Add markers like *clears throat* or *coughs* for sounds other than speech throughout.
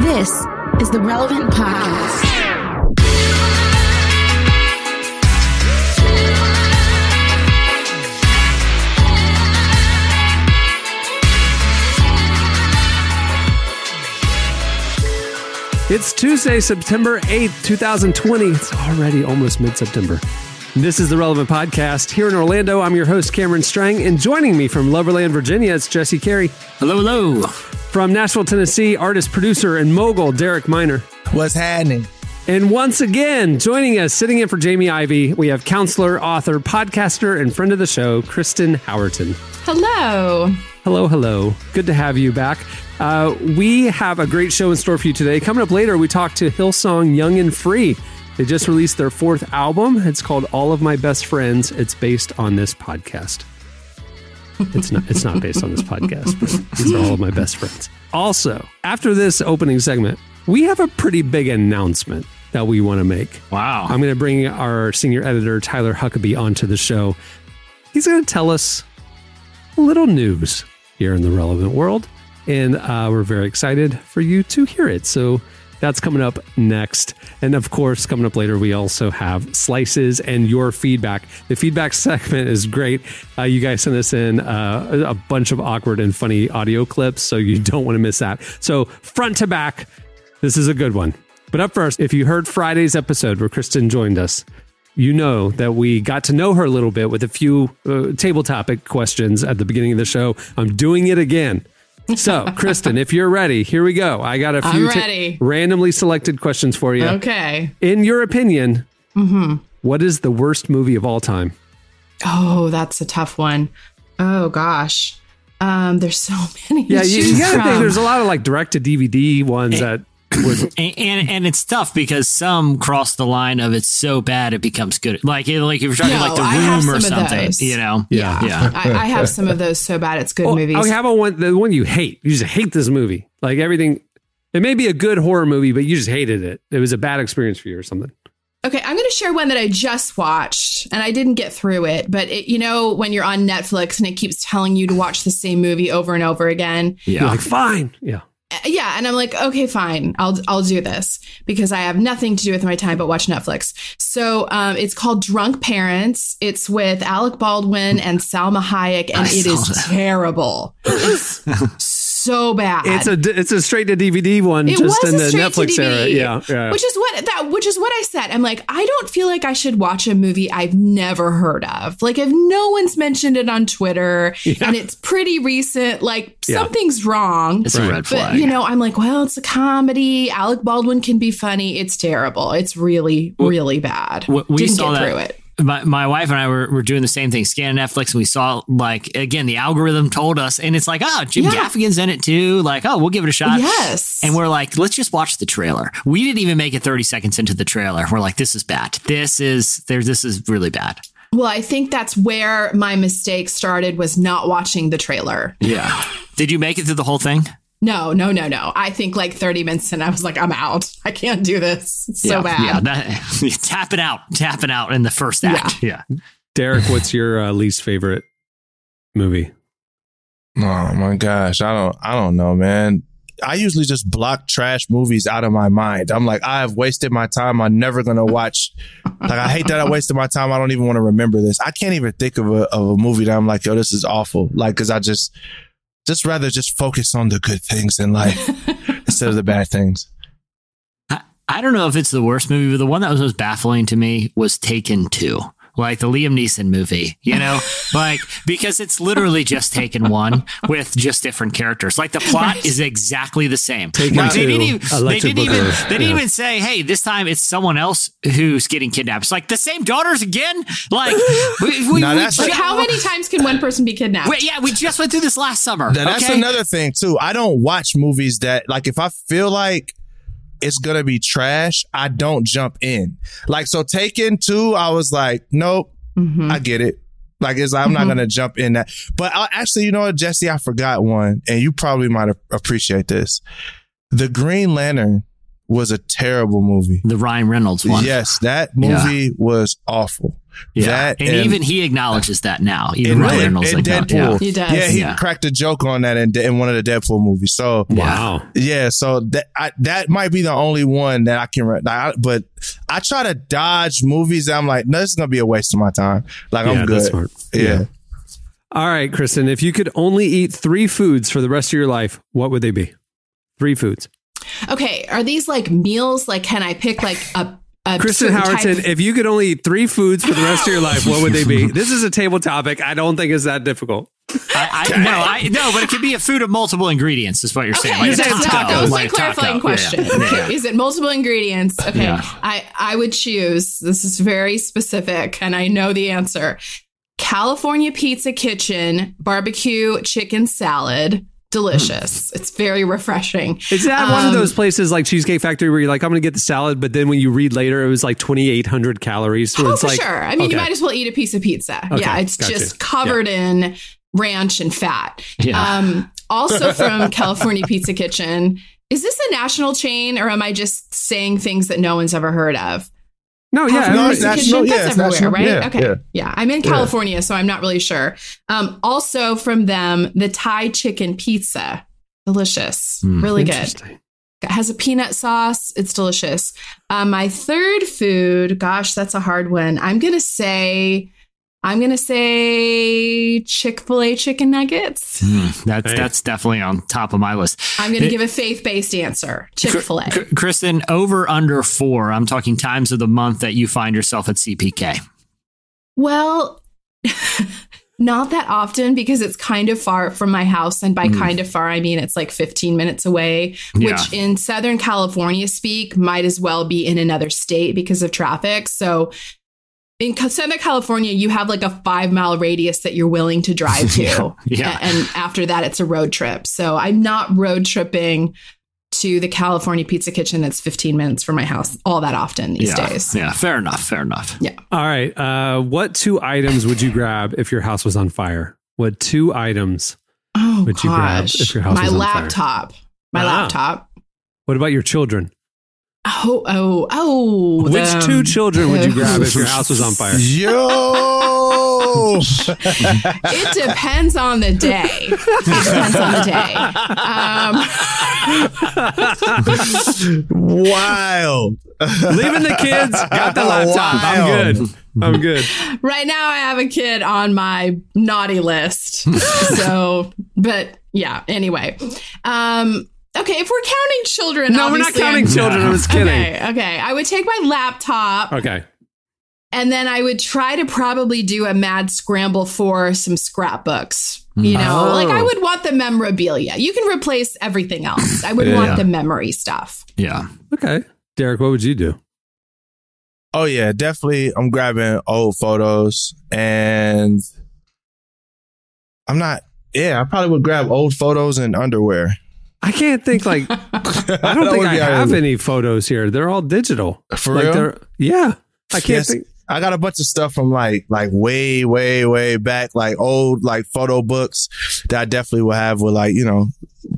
This is the Relevant Podcast. It's Tuesday, September 8th, 2020. It's already almost mid September. This is the Relevant Podcast. Here in Orlando, I'm your host, Cameron Strang, and joining me from Loverland, Virginia, it's Jesse Carey. Hello, hello. From Nashville, Tennessee, artist, producer, and mogul, Derek Minor. What's happening? And once again, joining us, sitting in for Jamie Ivey, we have counselor, author, podcaster, and friend of the show, Kristen Howerton. Hello. Hello, hello. Good to have you back. Uh, we have a great show in store for you today. Coming up later, we talk to Hillsong Young and Free. They just released their fourth album. It's called All of My Best Friends. It's based on this podcast. It's not. It's not based on this podcast, but these are all of my best friends. Also, after this opening segment, we have a pretty big announcement that we want to make. Wow. I'm going to bring our senior editor Tyler Huckabee onto the show. He's going to tell us a little news here in the relevant world, and uh, we're very excited for you to hear it. So that's coming up next. And of course, coming up later, we also have slices and your feedback. The feedback *laughs* segment is great. Uh, you guys send us in uh, a bunch of awkward and funny audio clips, so you *laughs* don't want to miss that. So, front to back, this is a good one. But up first, if you heard Friday's episode where Kristen joined us, you know that we got to know her a little bit with a few uh, table topic questions at the beginning of the show. I'm doing it again. So, Kristen, if you're ready, here we go. I got a few randomly selected questions for you. Okay. In your opinion, what is the worst movie of all time? Oh, that's a tough one. Oh gosh. Um, there's so *laughs* many. Yeah, you, you gotta think there's a lot of like direct to DVD ones that would. *coughs* and, and and it's tough because some cross the line of it's so bad it becomes good. Like like if you're talking No, like the I room or some of something, you know. Yeah. Yeah. I, I have some of those so bad it's good Oh, movies. oh, how about one, the one you hate? You just hate this movie. Like everything. It may be a good horror movie, but you just hated it. It was a bad experience for you or something. Okay, I'm going to share one that I just watched and I didn't get through it, but it, you know when you're on Netflix and it keeps telling you to watch the same movie over and over again. Yeah. You're like, fine. Yeah. Uh, Yeah, and I'm like, okay, fine, I'll I'll do this because I have nothing to do with my time but watch Netflix. So um, it's called Drunk Parents. It's with Alec Baldwin and Salma Hayek, and I it is that. terrible. It's *laughs* so bad. It's a it's a straight to DVD one, It just was in a the straight to Netflix era. DVD, Yeah, yeah. Which is what that which is what I said. I'm like, I don't feel like I should watch a movie I've never heard of. Like if no one's mentioned it on Twitter and it's pretty recent, like Yeah. something's wrong. It's a red But flag. you know, I'm like, well, it's a comedy. Alec Baldwin can be funny. It's terrible. It's really, really bad. we, we Didn't saw get that. through it. My, my wife and I were, were doing the same thing, scanning Netflix, and we saw like again the algorithm told us, and it's like, oh, Jim Yeah. Gaffigan's in it too. Like, oh, we'll give it a shot. Yes. And we're like, let's just watch the trailer. We didn't even make it 30 seconds into the trailer. We're like, this is bad. This is there. This is really bad. Well, I think that's where my mistake started was not watching the trailer. Yeah. Did you make it through the whole thing? No, no, no, no. I think like 30 minutes and I was like, I'm out. I can't do this. It's so yeah, bad. Yeah, that, *laughs* tapping out, tapping out in the first act. Yeah. Derek, what's *laughs* your uh, least favorite movie? Oh my gosh, I don't, I don't know, man. I usually just block trash movies out of my mind. I'm like, I have wasted my time. I'm never gonna watch. Like, I hate that I wasted my time. I don't even want to remember this. I can't even think of a of a movie that I'm like, yo, this is awful. Like, cause I just, just rather just focus on the good things in life *laughs* instead of the bad things. I, I don't know if it's the worst movie, but the one that was most baffling to me was Taken 2. Like the Liam Neeson movie, you know, *laughs* like because it's literally just Taken one with just different characters. Like the plot Right. is exactly the same. Taken Like, they didn't even, they didn't even, they didn't Yeah. even say, "Hey, this time it's someone else who's getting kidnapped." It's like the same daughters again. Like we, we, Now we that's- Like, how many times can one person be kidnapped? Wait, yeah, we just went through this last summer. Now, that's okay? another thing too. I don't watch movies that like if I feel like it's gonna be trash, I don't jump in. Like so, Taken two, I was like, nope, Mhm. I get it. Like it's, I'm not Mhm. gonna jump in that. But I, actually, you know what, Jesse, I forgot one, and you probably might appreciate this. The Green Lantern was a terrible movie. the Ryan Reynolds one. Yes, that movie was awful. Yeah. That and, and- even he acknowledges that now. Even in, Ryan in, Reynolds in acknowledged- yeah. Deadpool. He does. Yeah, he Yeah. cracked a joke on that in, in one of the Deadpool movies. So Wow. yeah, so that I, that might be the only one that I can. re- I, but I try to dodge movies. That I'm like, no, this is gonna be a waste of my time. Like Yeah, I'm that's good. smart. Yeah. Yeah. All right, Kristen, if you could only eat three foods for the rest of your life, what would they be? Three foods. Okay, are these like meals? Like, can I pick like a, a Kristen certain type Howerton, of- if you could only eat three foods for the rest of your life, what would they be? *laughs* This is a table topic. I don't think it's that difficult. I, I, no, I, no, but it could be a food of multiple ingredients, is what you're saying. Okay, Like a that's taco, that was my a clarifying Yeah, question. yeah, yeah. Okay, Is it multiple ingredients? Okay, Yeah. I I would choose. This is very specific, and I know the answer. California Pizza Kitchen barbecue chicken salad. Delicious. It's very refreshing. Is that one of Um, those places like Cheesecake Factory where you're like, I'm going to get the salad, but then when you read later, it was like 2,800 calories. So Oh, for like, sure. I mean, you might as well eat a piece of pizza. Okay, yeah, it's gotcha. just covered in ranch and fat. Yeah. Um, *laughs* also from California Pizza Kitchen. Is this a national chain or am I just saying things that no one's ever heard of? No, yeah. California no, everybody- it's Pizza national. Yeah, that's it's everywhere, national. right? Yeah, okay. yeah. Yeah. I'm in California, so I'm not really sure. Um, also from them, the Thai chicken pizza. Delicious. Hmm, really good. It has a peanut sauce. It's delicious. Um, my third food, gosh, that's a hard one. I'm gonna say, I'm gonna say Chick Fil A chicken nuggets. Mm, that's Hey. that's definitely on top of my list. I'm gonna It- give a faith based answer. Chick Fil A. Kristen, over under four. I'm talking times of the month that you find yourself at CPK. Well, *laughs* not that often because it's kind of far from my house. And by Mm. kind of far, I mean it's like 15 minutes away, which Yeah. in Southern California speak might as well be in another state because of traffic. So in Ca- Southern California, you have like a five mile radius that you're willing to drive *laughs* to. Yeah, yeah. A- And after that, it's a road trip. So I'm not road tripping to the California Pizza Kitchen that's 15 minutes from my house all that often these yeah, days. yeah, fair enough, fair enough. Yeah. All right. Uh, what two items would you grab if your house was on fire? What two items? Oh Would you grab if your house my was on fire? My laptop, my Ah. laptop. What about your children? Oh, oh, oh! Which the- two children would you grab if your house was on fire? Yo, *laughs* It depends on the day. It depends on the day. Um, wild. Leaving the kids, got the laptop. I'm good. I'm good. right now, I have a kid on my naughty list. So, but yeah. Anyway, um, okay. If we're counting children, No, we're not counting I'm- children. I was kidding. Okay, okay. I would take my laptop. Okay. And then I would try to probably do a mad scramble for some scrapbooks. You know, Oh. like I would want the memorabilia. You can replace everything else. I would Yeah. want the memory stuff. Yeah, Okay. Derek, what would you do? Oh yeah, definitely. I'm grabbing old photos, and I'm not. Yeah, I probably would grab old photos and underwear. I can't think like *laughs* I don't think I have any photos here. They're all digital. For like real? they're yeah. I can't Yes. think. I got a bunch of stuff from like like way way way back, like old like photo books that I definitely will have with like you know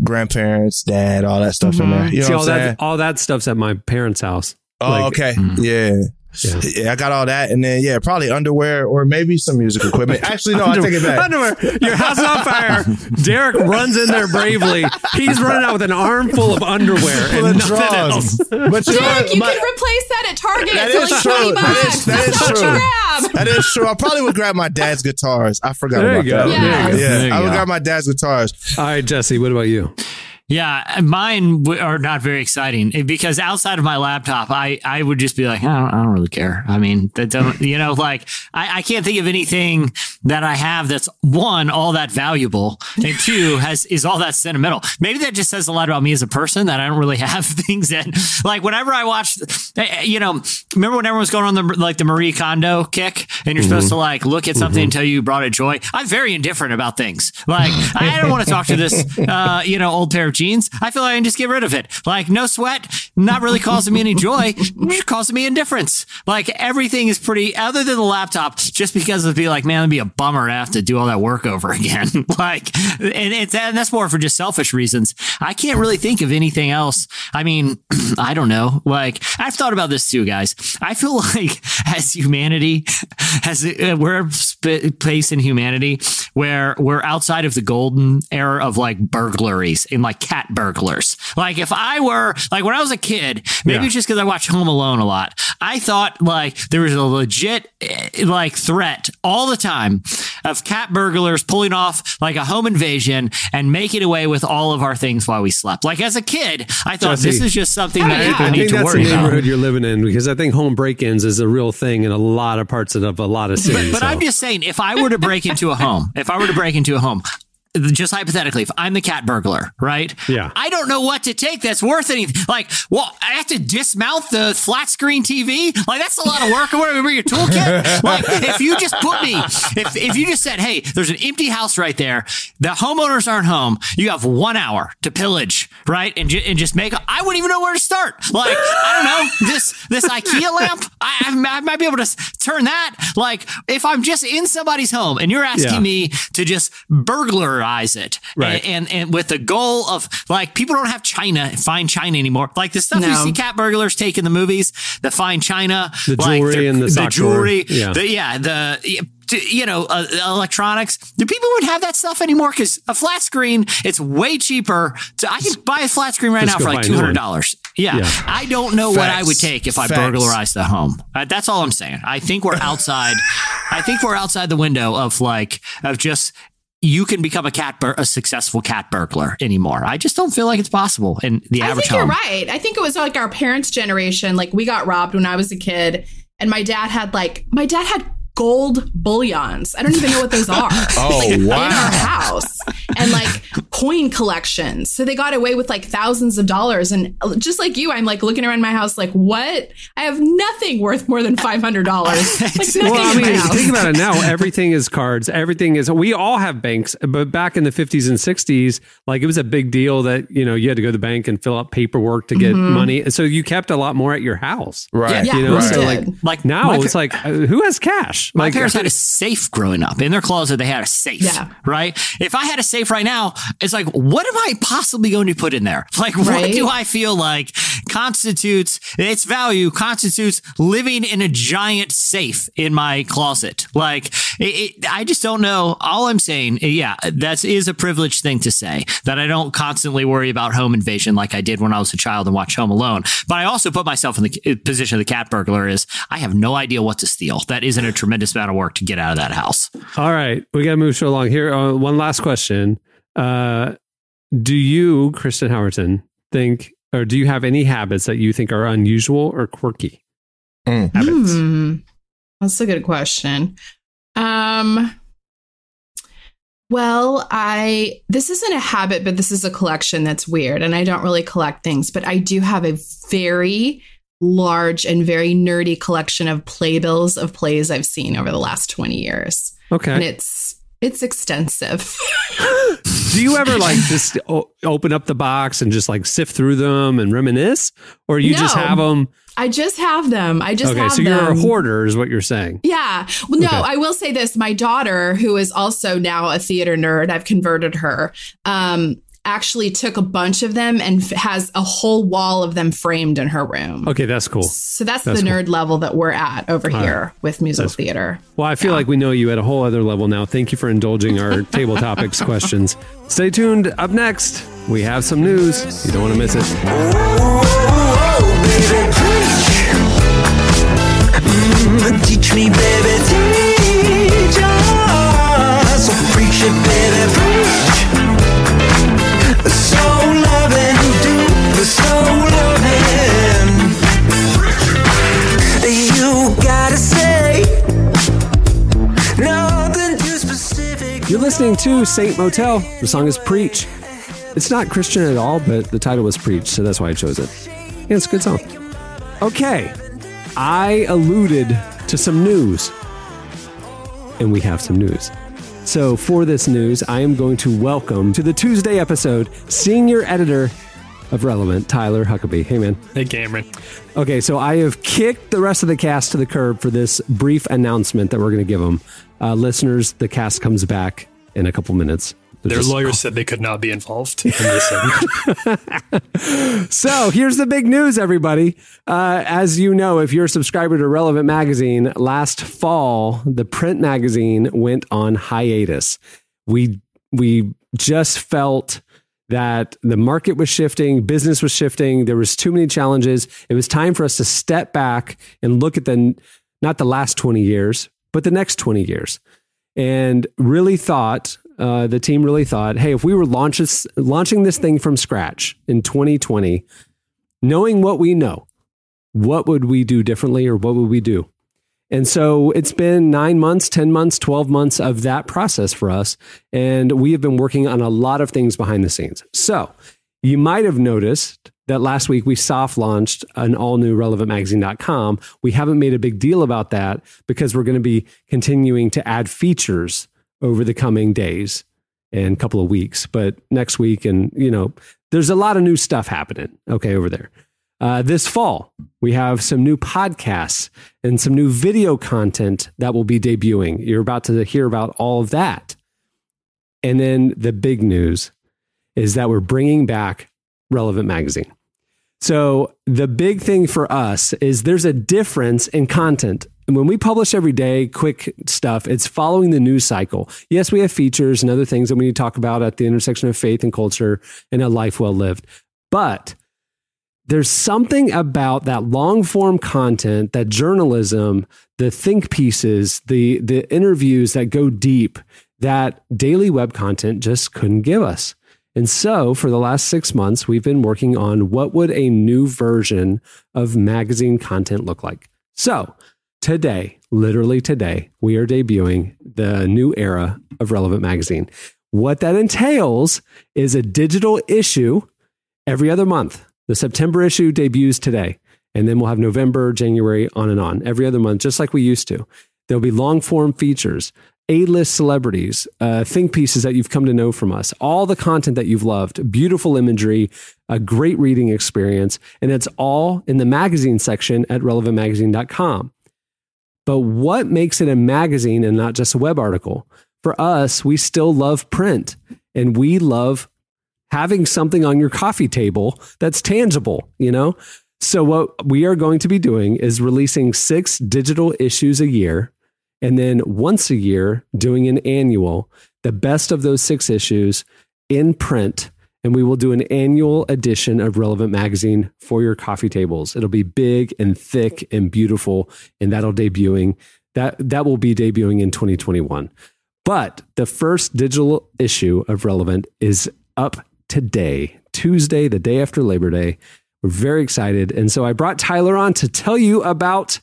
grandparents, dad, all that stuff in there. You know See, what all I'm saying? that all that stuff's at my parents' house. Oh, like- okay, Mm. yeah. Yeah. Yeah, I got all that, and then yeah, probably underwear or maybe some music equipment. *laughs* Actually, no, I take it back. Underwear. Your house is on fire. *laughs* Derek runs in there bravely. He's running out with an armful of underwear Full and nothing drawers. else. *laughs* But you Derek, what? you My- can replace that at Target That for like true. 20 That bucks. is- that That's is what true. That is true. I probably would grab my dad's guitars. I forgot There about you go. that. There you Yeah. There you I would go. grab my dad's guitars. All right, Jesse, what about you? Yeah, mine w- are not very exciting eh, because outside of my laptop, I, I would just be like, I don't, I don't really care. I mean, that don't, you know, like I, I can't think of anything that I have that's one all that valuable and *laughs* two has is all that sentimental. Maybe that just says a lot about me as a person that I don't really *laughs* have things that like whenever I watch, eh, eh, you know, remember when everyone was going on the like the Marie Kondo kick and you're supposed to like look at something until you brought it joy. I'm very indifferent about things. Like I don't want to talk to this, *laughs* uh, you know, old pair of jeans, I feel like I can just get rid of it. Like no sweat, not really causing me any joy, causing me indifference. Like everything is pretty, other than the laptop, just because it'd be like, man, it'd be a bummer to have to do all that work over *laughs* again. like, and it's and that's more for just selfish reasons. I can't really think of anything else. I mean, *clears throat* I don't know. Like I've thought about this too, guys. I feel *laughs* like as humanity, as uh, we're a place in humanity where we're outside of the golden era of like burglaries and like cat burglars. Like if I were like when I was a kid, maybe Yeah. it's just because I watched Home Alone a lot. I thought like there was a legit eh, like threat all the time of cat burglars pulling off like a home invasion and making away with all of our things while we slept. Like as a kid, I thought Jesse. this is just something Oh, that yeah. people I need think to that's the worry about. neighborhood you're living in because I think home break-ins is a real thing in a lot of parts of a lot of cities. But so. I'm just saying, if I were to break into a home, if I were to break into a home, just hypothetically, if I'm the cat burglar, right? Yeah. I don't know what to take that's worth anything. Like, well, I have to dismount the flat screen TV. Like, that's a lot of work. What, remember your toolkit? *laughs* like, if you just put me, if, if you just said, hey, there's an empty house right there, the homeowners aren't home, you have one hour to pillage, right? And, ju- and just make, I wouldn't even know where to start. Like, I don't know, this, this IKEA lamp, I, I, I might be able to turn that. Like, if I'm just in somebody's home and you're asking Yeah. me to just burglarize it, Right. And, and and with the goal of like people don't have China fine China anymore. Like the stuff you see cat burglars take in the movies, the fine China, The like jewelry and the sock jewelry, drawer. Yeah. the, yeah, the. You know, uh, electronics. Do people would have that stuff anymore? Because a flat screen, it's way cheaper. To, I can buy a flat screen right Just now for like buy a two new one. hundred dollars. Yeah. Yeah. I don't know what I would take if I Facts. burglarized the home. Uh, that's all I'm saying. I think we're *laughs* outside. I think we're outside the window of like of just you can become a cat bur- a successful cat burglar anymore. I just don't feel like it's possible in the average. Think you're right. I think it was like our parents' generation. Like we got robbed when I was a kid, and my dad had like my dad had gold bullions. I don't even know what those *laughs* are. Oh, like, In our house and like coin collections. So they got away with like thousands of dollars. And just like you, I'm like looking around my house, like what? I have nothing worth more than five hundred dollars. Like *laughs* nothing well, I in my mean, house. think about it now. Everything is cards. Everything is. We all have banks, but back in the 50s and 60s, like it was a big deal that you know you had to go to the bank and fill out paperwork to get money. So you kept a lot more at your house. Right. Yeah, You know, we so like Like now my it's pa- like uh, who has cash? My like parents had a safe growing up. In their closet, they had a safe. Yeah. Right? If I had a safe right now, it's like, what am I possibly going to put in there? *laughs* Like, what do I feel like constitutes its value, constitutes living in a giant safe in my closet? Like, it, it, I just don't know. All I'm saying, yeah, that is a privileged thing to say that I don't constantly worry about home invasion like I did when I was a child and watched Home Alone. But I also put myself in the position of the cat burglar is I have no idea what to steal. That isn't a tremendous amount of work to get out of that house. All right, we got to move so along here. Uh, one last question: uh, Do you, Kristen Howerton, think, or do you have any habits that you think are unusual or quirky Mm. habits? Hmm. That's a good question. Um well, I this isn't a habit, but this is a collection that's weird and I don't really collect things, but I do have a very large and very nerdy collection of playbills of plays I've seen over the last 20 years. Okay. And it's it's extensive. do you ever like just o- open up the box and just like sift through them and reminisce, or you just have them? I just have them. I just Okay, so you're a hoarder, is what you're saying. Yeah. Well, no, Okay. I will say this. My daughter, who is also now a theater nerd, I've converted her, um, actually took a bunch of them and f- has a whole wall of them framed in her room. Okay, that's cool. So that's, That's the cool. nerd level that we're at over here with musical That's cool. theater. Well, I feel like we know you at a whole other level now. Thank you for indulging our *laughs* table topics questions. Stay tuned. Up next, we have some news. You don't want to miss it. Teach me, baby, You're listening to Saint Motel. The song is Preach. It's not Christian at all, but the title was Preach, so that's why I chose it. Yeah, it's a good song. Okay, I alluded to some news, and we have some news. So, for this news, I am going to welcome to the Tuesday episode senior editor of Relevant, Tyler Huckabee. Hey, man. Hey, Cameron. Okay, so I have kicked the rest of the cast to the curb for this brief announcement that we're going to give them. Uh, listeners, the cast comes back in a couple minutes. They're Their just- lawyers said they could not be involved in this. *laughs* *laughs* So here's the big news, everybody. Uh, as you know, if you're a subscriber to Relevant Magazine, last fall the print magazine went on hiatus. We we just felt that the market was shifting, business was shifting. There was too many challenges. It was time for us to step back and look at the not the last 20 years, but the next 20 years, and really thought uh, the team really thought, hey, if we were launches, launching this thing from scratch in 2020, knowing what we know, what would we do differently or what would we do? And so it's been nine months, 10 months, 12 months of that process for us. And we have been working on a lot of things behind the scenes. So you might have noticed that last week we soft launched an all new relevantmagazine.com. We haven't made a big deal about that because we're going to be continuing to add features over the coming days and couple of weeks. But next week, and you know, there's a lot of new stuff happening. Okay, over there. Uh, this fall, we have some new podcasts and some new video content that will be debuting. You're about to hear about all of that. And then the big news is that we're bringing back Relevant Magazine. So the big thing for us is there's a difference in content. And when we publish every day, quick stuff, it's following the news cycle. Yes, we have features and other things that we need to talk about at the intersection of faith and culture and a life well lived. But there's something about that long form content, that journalism, the think pieces, the the interviews that go deep that daily web content just couldn't give us. And so for the last 6 months we've been working on what would a new version of magazine content look like. So, today, literally today, we are debuting the new era of Relevant Magazine. What that entails is a digital issue every other month. The September issue debuts today, and then we'll have November, January, on and on, every other month, just like we used to. There'll be long form features, A list celebrities, uh, think pieces that you've come to know from us, all the content that you've loved, beautiful imagery, a great reading experience, and it's all in the magazine section at relevantmagazine.com. But what makes it a magazine and not just a web article? For us, we still love print and we love having something on your coffee table that's tangible, you know? So, what we are going to be doing is releasing six digital issues a year, and then once a year, doing an annual, the best of those six issues in print. And we will do an annual edition of Relevant Magazine for your coffee tables. It'll be big and thick and beautiful, and that'll debuting. That that will be debuting in 2021. But the first digital issue of Relevant is up today, Tuesday, the day after Labor Day. We're very excited. And so I brought Tyler on to tell you about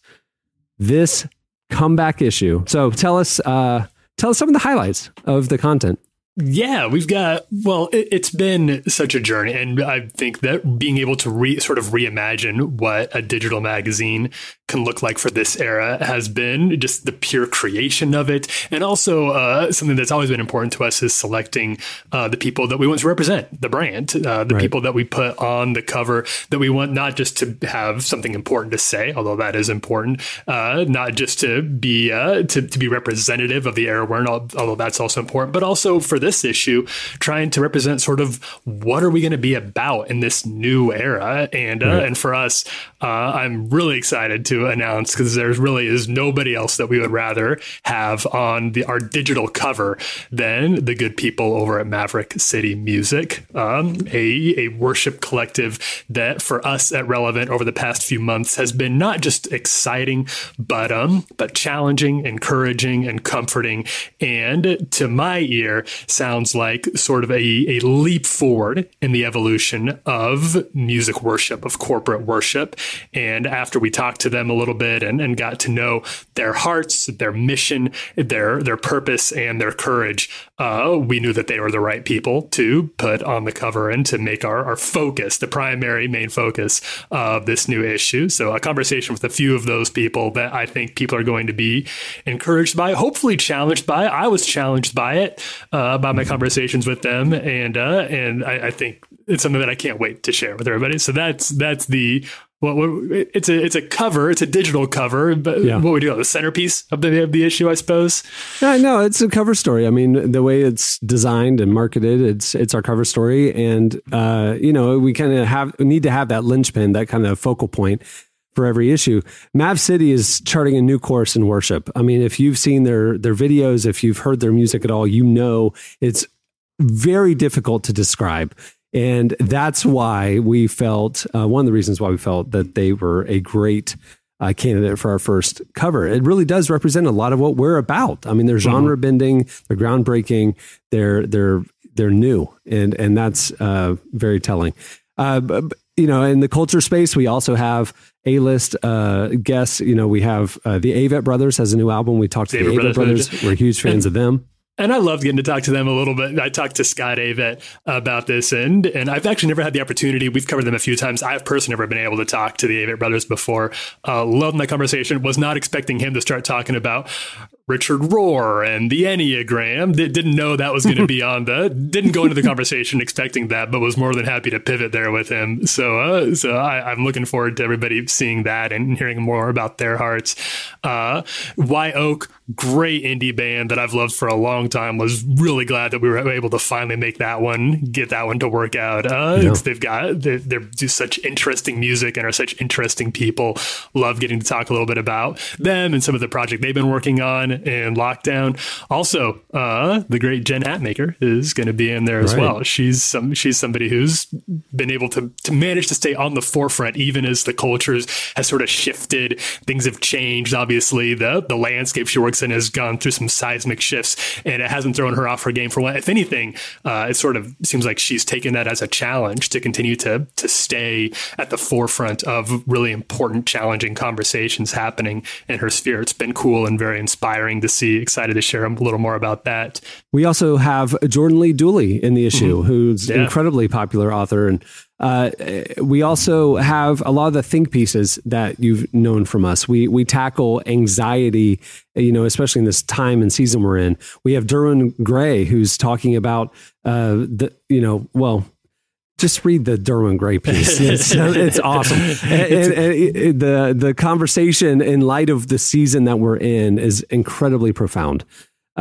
this comeback issue. So tell us, uh, tell us some of the highlights of the content. Yeah, we've got, well, it, it's been such a journey. And I think that being able to re, sort of reimagine what a digital magazine can look like for this era has been just the pure creation of it. And also, uh, something that's always been important to us is selecting uh, the people that we want to represent the brand, uh, the Right. people that we put on the cover that we want not just to have something important to say, although that is important, uh, not just to be uh, to, to be representative of the era we're in, although that's also important, but also for this issue, trying to represent sort of what are we going to be about in this new era, and uh, and for us, uh, I'm really excited to announce because there really is nobody else that we would rather have on the our digital cover than the good people over at Maverick City Music, um, a a worship collective that for us at Relevant over the past few months has been not just exciting, but um, but challenging, encouraging, and comforting, and to my ear sounds like sort of a a leap forward in the evolution of music worship, of corporate worship. And after we talked to them them a little bit and, and got to know their hearts, their mission, their their purpose, and their courage, uh, we knew that they were the right people to put on the cover and to make our, our focus, the primary main focus of this new issue. So a conversation with a few of those people that I think people are going to be encouraged by, hopefully challenged by. I was challenged by it, uh, by my conversations with them, and uh, and I, I think it's something that I can't wait to share with everybody. So that's that's the well, it's a it's a cover, it's a digital cover, but Yeah. what we do the centerpiece of the of the issue, I suppose. Yeah, no, it's a cover story. I mean, the way it's designed and marketed, it's it's our cover story, and uh, you know, we kind of have need to have that linchpin, that kind of focal point for every issue. Mav City is charting a new course in worship. I mean, if you've seen their their videos, if you've heard their music at all, you know it's very difficult to describe. And that's why we felt uh, one of the reasons why we felt that they were a great uh, candidate for our first cover. It really does represent a lot of what we're about. I mean, they're genre bending, they're groundbreaking, they're they're they're new, and and that's uh, very telling. Uh, b- b- you know, in the culture space, we also have a list uh, guests. You know, we have uh, the Avett Brothers has a new album. We talked to The the Avett Avett Brothers. Brothers. We're huge fans *laughs* of them. And I loved getting to talk to them a little bit. I talked to Scott Avett about this, and and I've actually never had the opportunity. We've covered them a few times. I've personally never been able to talk to the Avett brothers before. Uh, loved that conversation. Was not expecting him to start talking about Richard Rohr and the Enneagram. Di- Didn't know that was going to be *laughs* on the. Didn't go into the conversation expecting that, but was more than happy to pivot there with him. So, uh, so I, I'm looking forward to everybody seeing that and hearing more about their hearts. Uh, Y Oak, great indie band that I've loved for a long time. Was really glad that we were able to finally make that one, get that one to work out. Uh, it's- They've got they they do such interesting music and are such interesting people. Love getting to talk a little bit about them and some of the project they've been working on in lockdown. Also, uh, the great Jen Hatmaker is going to be in there as Right. well. She's some she's somebody who's been able to to manage to stay on the forefront even as the cultures has sort of shifted. Things have changed. Obviously, the the landscape she works in has gone through some seismic shifts, and it hasn't thrown her off her game for one. If anything, uh, it sort of seems like she's taken that as a challenge to continue to to stay at the forefront of really important, challenging conversations happening in her sphere. It's been cool and very inspiring to see. Excited to share a little more about that. We also have Jordan Lee Dooley in the issue, who's Mm-hmm. Yeah. incredibly popular author, and uh, we also have a lot of the think pieces that you've known from us. We we tackle anxiety, you know, especially in this time and season we're in. We have Derwin Gray, who's talking about uh, the, you know, well. Just read the Derwin Gray piece. *laughs* It's, it's awesome. And, and- and the the conversation in light of the season that we're in is incredibly profound.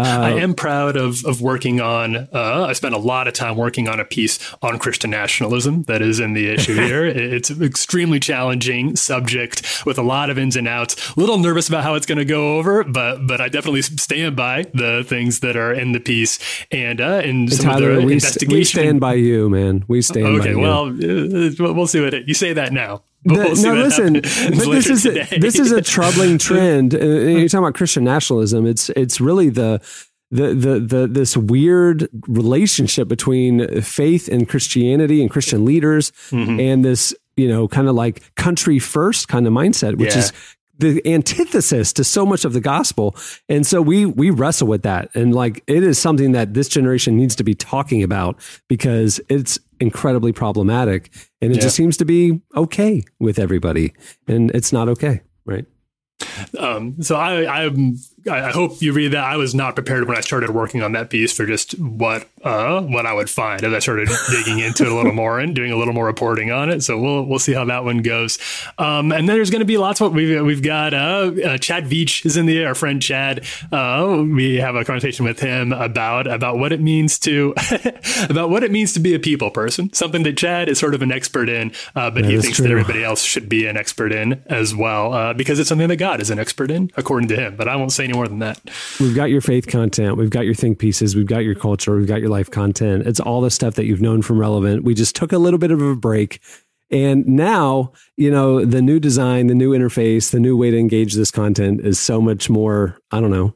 I am proud of of working on. Uh, I spent a lot of time working on a piece on Christian nationalism that is in the issue *laughs* here. It's an extremely challenging subject with a lot of ins and outs. A little nervous about how it's going to go over, but but I definitely stand by the things that are in the piece and uh, in some Tyler, of the we, investigation. we stand by you, man. We stand by Okay, you. well, uh, we'll see what it, you say that now. The- we'll no, listen. *laughs* But this is a, this is a troubling *laughs* trend. Uh, You're talking about Christian nationalism. It's it's really the the the the this weird relationship between faith and Christianity and Christian leaders, Mm-hmm. and this you know kind of like country first kind of mindset, which Yeah. is the antithesis to so much of the gospel. And so we we wrestle with that. And like it is something that this generation needs to be talking about because it's incredibly problematic and it Yeah. just seems to be okay with everybody. And it's not okay, right? Um, so I, I'm, I I hope you read that. I was not prepared when I started working on that piece for just what, uh, what I would find as I started *laughs* digging into it a little more and doing a little more reporting on it. So we'll, we'll see how that one goes. Um, and then there's going to be lots of, we've, we've got, uh, uh, Chad Veach is in the, air. our friend Chad. Uh, we have a conversation with him about, about what it means to, *laughs* about what it means to be a people person, something that Chad is sort of an expert in, uh, but That he thinks that everybody else should be an expert in as well, uh, because it's something that God is an expert in, according to him. But I won't say any more than that. We've got your faith content, we've got your think pieces, we've got your culture, we've got your life content. It's all the stuff that you've known from Relevant. We just took a little bit of a break. And now, you know, the new design, the new interface, the new way to engage this content is so much more, I don't know,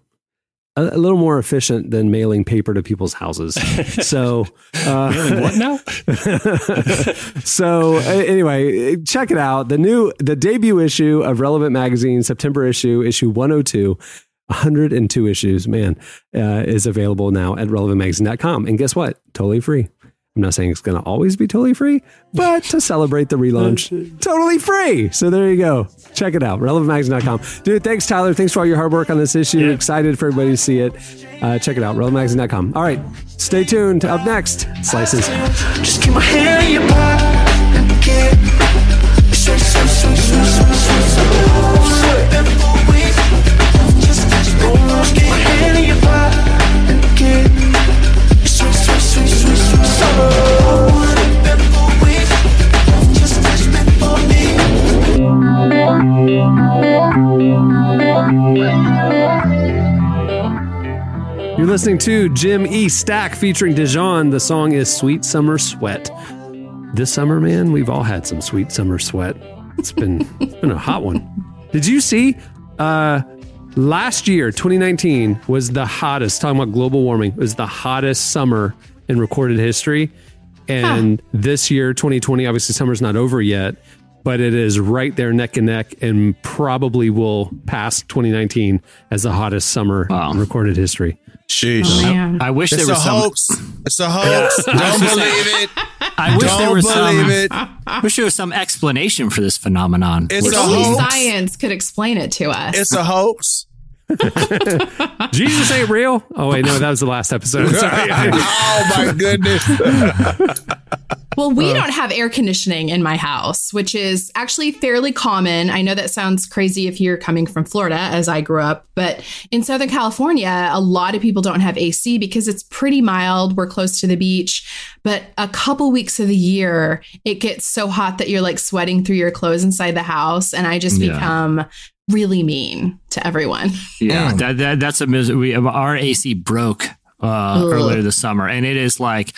a, little more efficient than mailing paper to people's houses. *laughs* So, uh, what now? *laughs* so uh, anyway, check it out. The new, the debut issue of Relevant Magazine, September issue, issue 102. 102 issues, man, uh, is available now at relevantmagazine.com. And guess what? Totally free. I'm not saying it's going to always be totally free, but to celebrate the relaunch, *laughs* totally free. So there you go. Check it out. RelevantMagazine.com. Dude, thanks, Tyler. Thanks for all your hard work on this issue. Yeah. Excited for everybody to see it. Uh, check it out. RelevantMagazine.com. All right. Stay tuned. Up next, Slices. Just keep my hand in your pocket and get You're listening to Jim E. Stack featuring Dijon. The song is Sweet Summer Sweat. This summer, man, we've all had some sweet summer sweat. It's been, been a hot one. Did you see? Uh, last year, 2019, was the hottest, talking about global warming, was the hottest summer in recorded history. And this year, 2020, obviously summer's not over yet, but it is right there neck and neck and probably will pass 2019 as the hottest summer Wow. in recorded history. Sheesh. Oh, man. I wish It's there a was some. hoax. It's a hoax. Don't believe it. I wish there Don't was some. believe it. Wish there was some explanation for this phenomenon. It's Which- a Only hoax. science could explain it to us. It's a hoax. *laughs* Jesus ain't real. Oh wait, no, that was the last episode. *laughs* Sorry. oh my goodness. *laughs* Well, we uh. don't have air conditioning in my house, which is actually fairly common. I know that sounds crazy if you're coming from Florida, as I grew up, but in Southern California, a lot of people don't have AC because it's pretty mild. We're close to the beach, but a couple weeks of the year, it gets so hot that you're like sweating through your clothes inside the house. And I just Yeah. become really mean to everyone. Yeah, oh. that, that that's a mis- we our AC broke uh, earlier this summer, and it is like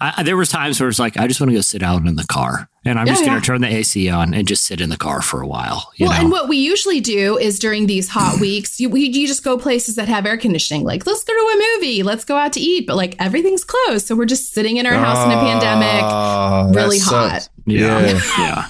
I, I- there was times where it's like I just want to go sit out in the car, and I'm Yeah, just going yeah. to turn the AC on and just sit in the car for a while. You well, know, and what we usually do is during these hot *laughs* weeks, you, we, you just go places that have air conditioning. Like, let's go to a movie, let's go out to eat, but like everything's closed. So we're just sitting in our house in a pandemic. Oh, really sucks. hot. yeah, Yeah. yeah.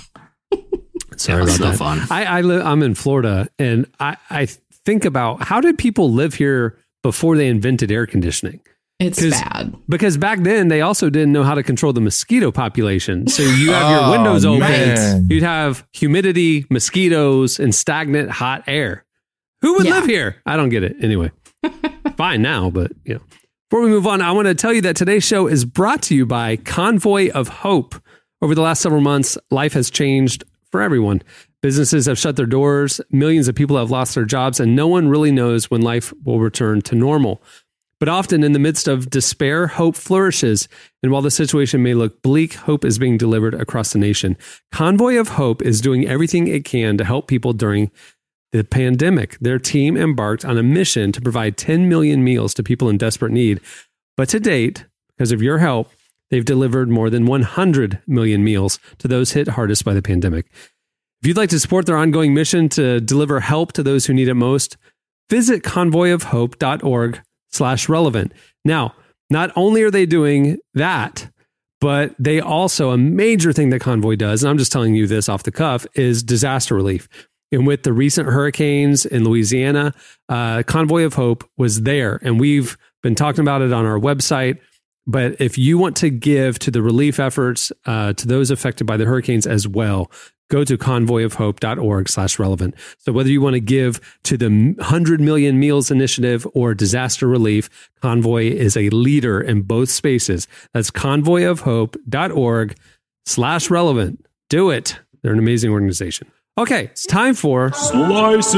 *laughs* Sorry Yeah, about it's no that. fun. I, I live. I'm in Florida, and I, I think about how did people live here before they invented air conditioning? It's 'Cause- bad. Because back then they also didn't know how to control the mosquito population. So you have your Oh, windows open, man. you'd have humidity, mosquitoes, and stagnant hot air. Who would Yeah. live here? I don't get it. Anyway, *laughs* fine now, but you know. Before we move on, I want to tell you that today's show is brought to you by Convoy of Hope. Over the last several months, life has changed for everyone. Businesses have shut their doors, millions of people have lost their jobs, and no one really knows when life will return to normal. But often in the midst of despair, hope flourishes. And while the situation may look bleak, hope is being delivered across the nation. Convoy of Hope is doing everything it can to help people during the pandemic. Their team embarked on a mission to provide 10 million meals to people in desperate need. But to date, because of your help, they've delivered more than 100 million meals to those hit hardest by the pandemic. If you'd like to support their ongoing mission to deliver help to those who need it most, visit convoyofhope.org slash relevant. Now, not only are they doing that, but they also, a major thing that Convoy does, and I'm just telling you this off the cuff, is disaster relief. And with the recent hurricanes in Louisiana, uh, Convoy of Hope was there. And we've been talking about it on our website. But if you want to give to the relief efforts uh, to those affected by the hurricanes as well, go to convoyofhope.org slash relevant. So whether you want to give to the 100 million meals initiative or disaster relief, Convoy is a leader in both spaces. That's convoyofhope.org slash relevant. Do it. They're an amazing organization. Okay, it's time for Slices.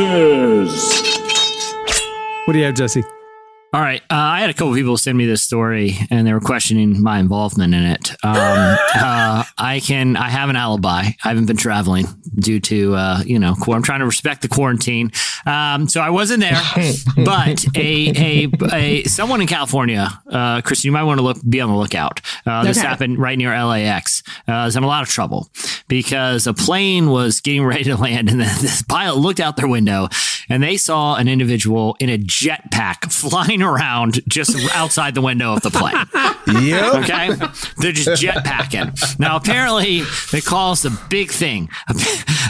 what do you have, Jesse? All right. Uh, I had a couple people send me this story and they were questioning my involvement in it. Um, *laughs* uh, I can, I have an alibi. I haven't been traveling due to, uh, you know, I'm trying to respect the quarantine. Um, so I wasn't there, *laughs* but a, a, a, someone in California, uh, Kristen, you might want to look, be on the lookout. Uh, this Okay. happened right near LAX. Uh, is in a lot of trouble because a plane was getting *laughs* ready to land and then this pilot looked out their window and they saw an individual in a jetpack flying around just outside the window of the plane. Yep. Okay. They're just jetpacking. Now, apparently, they call us a big thing. *laughs*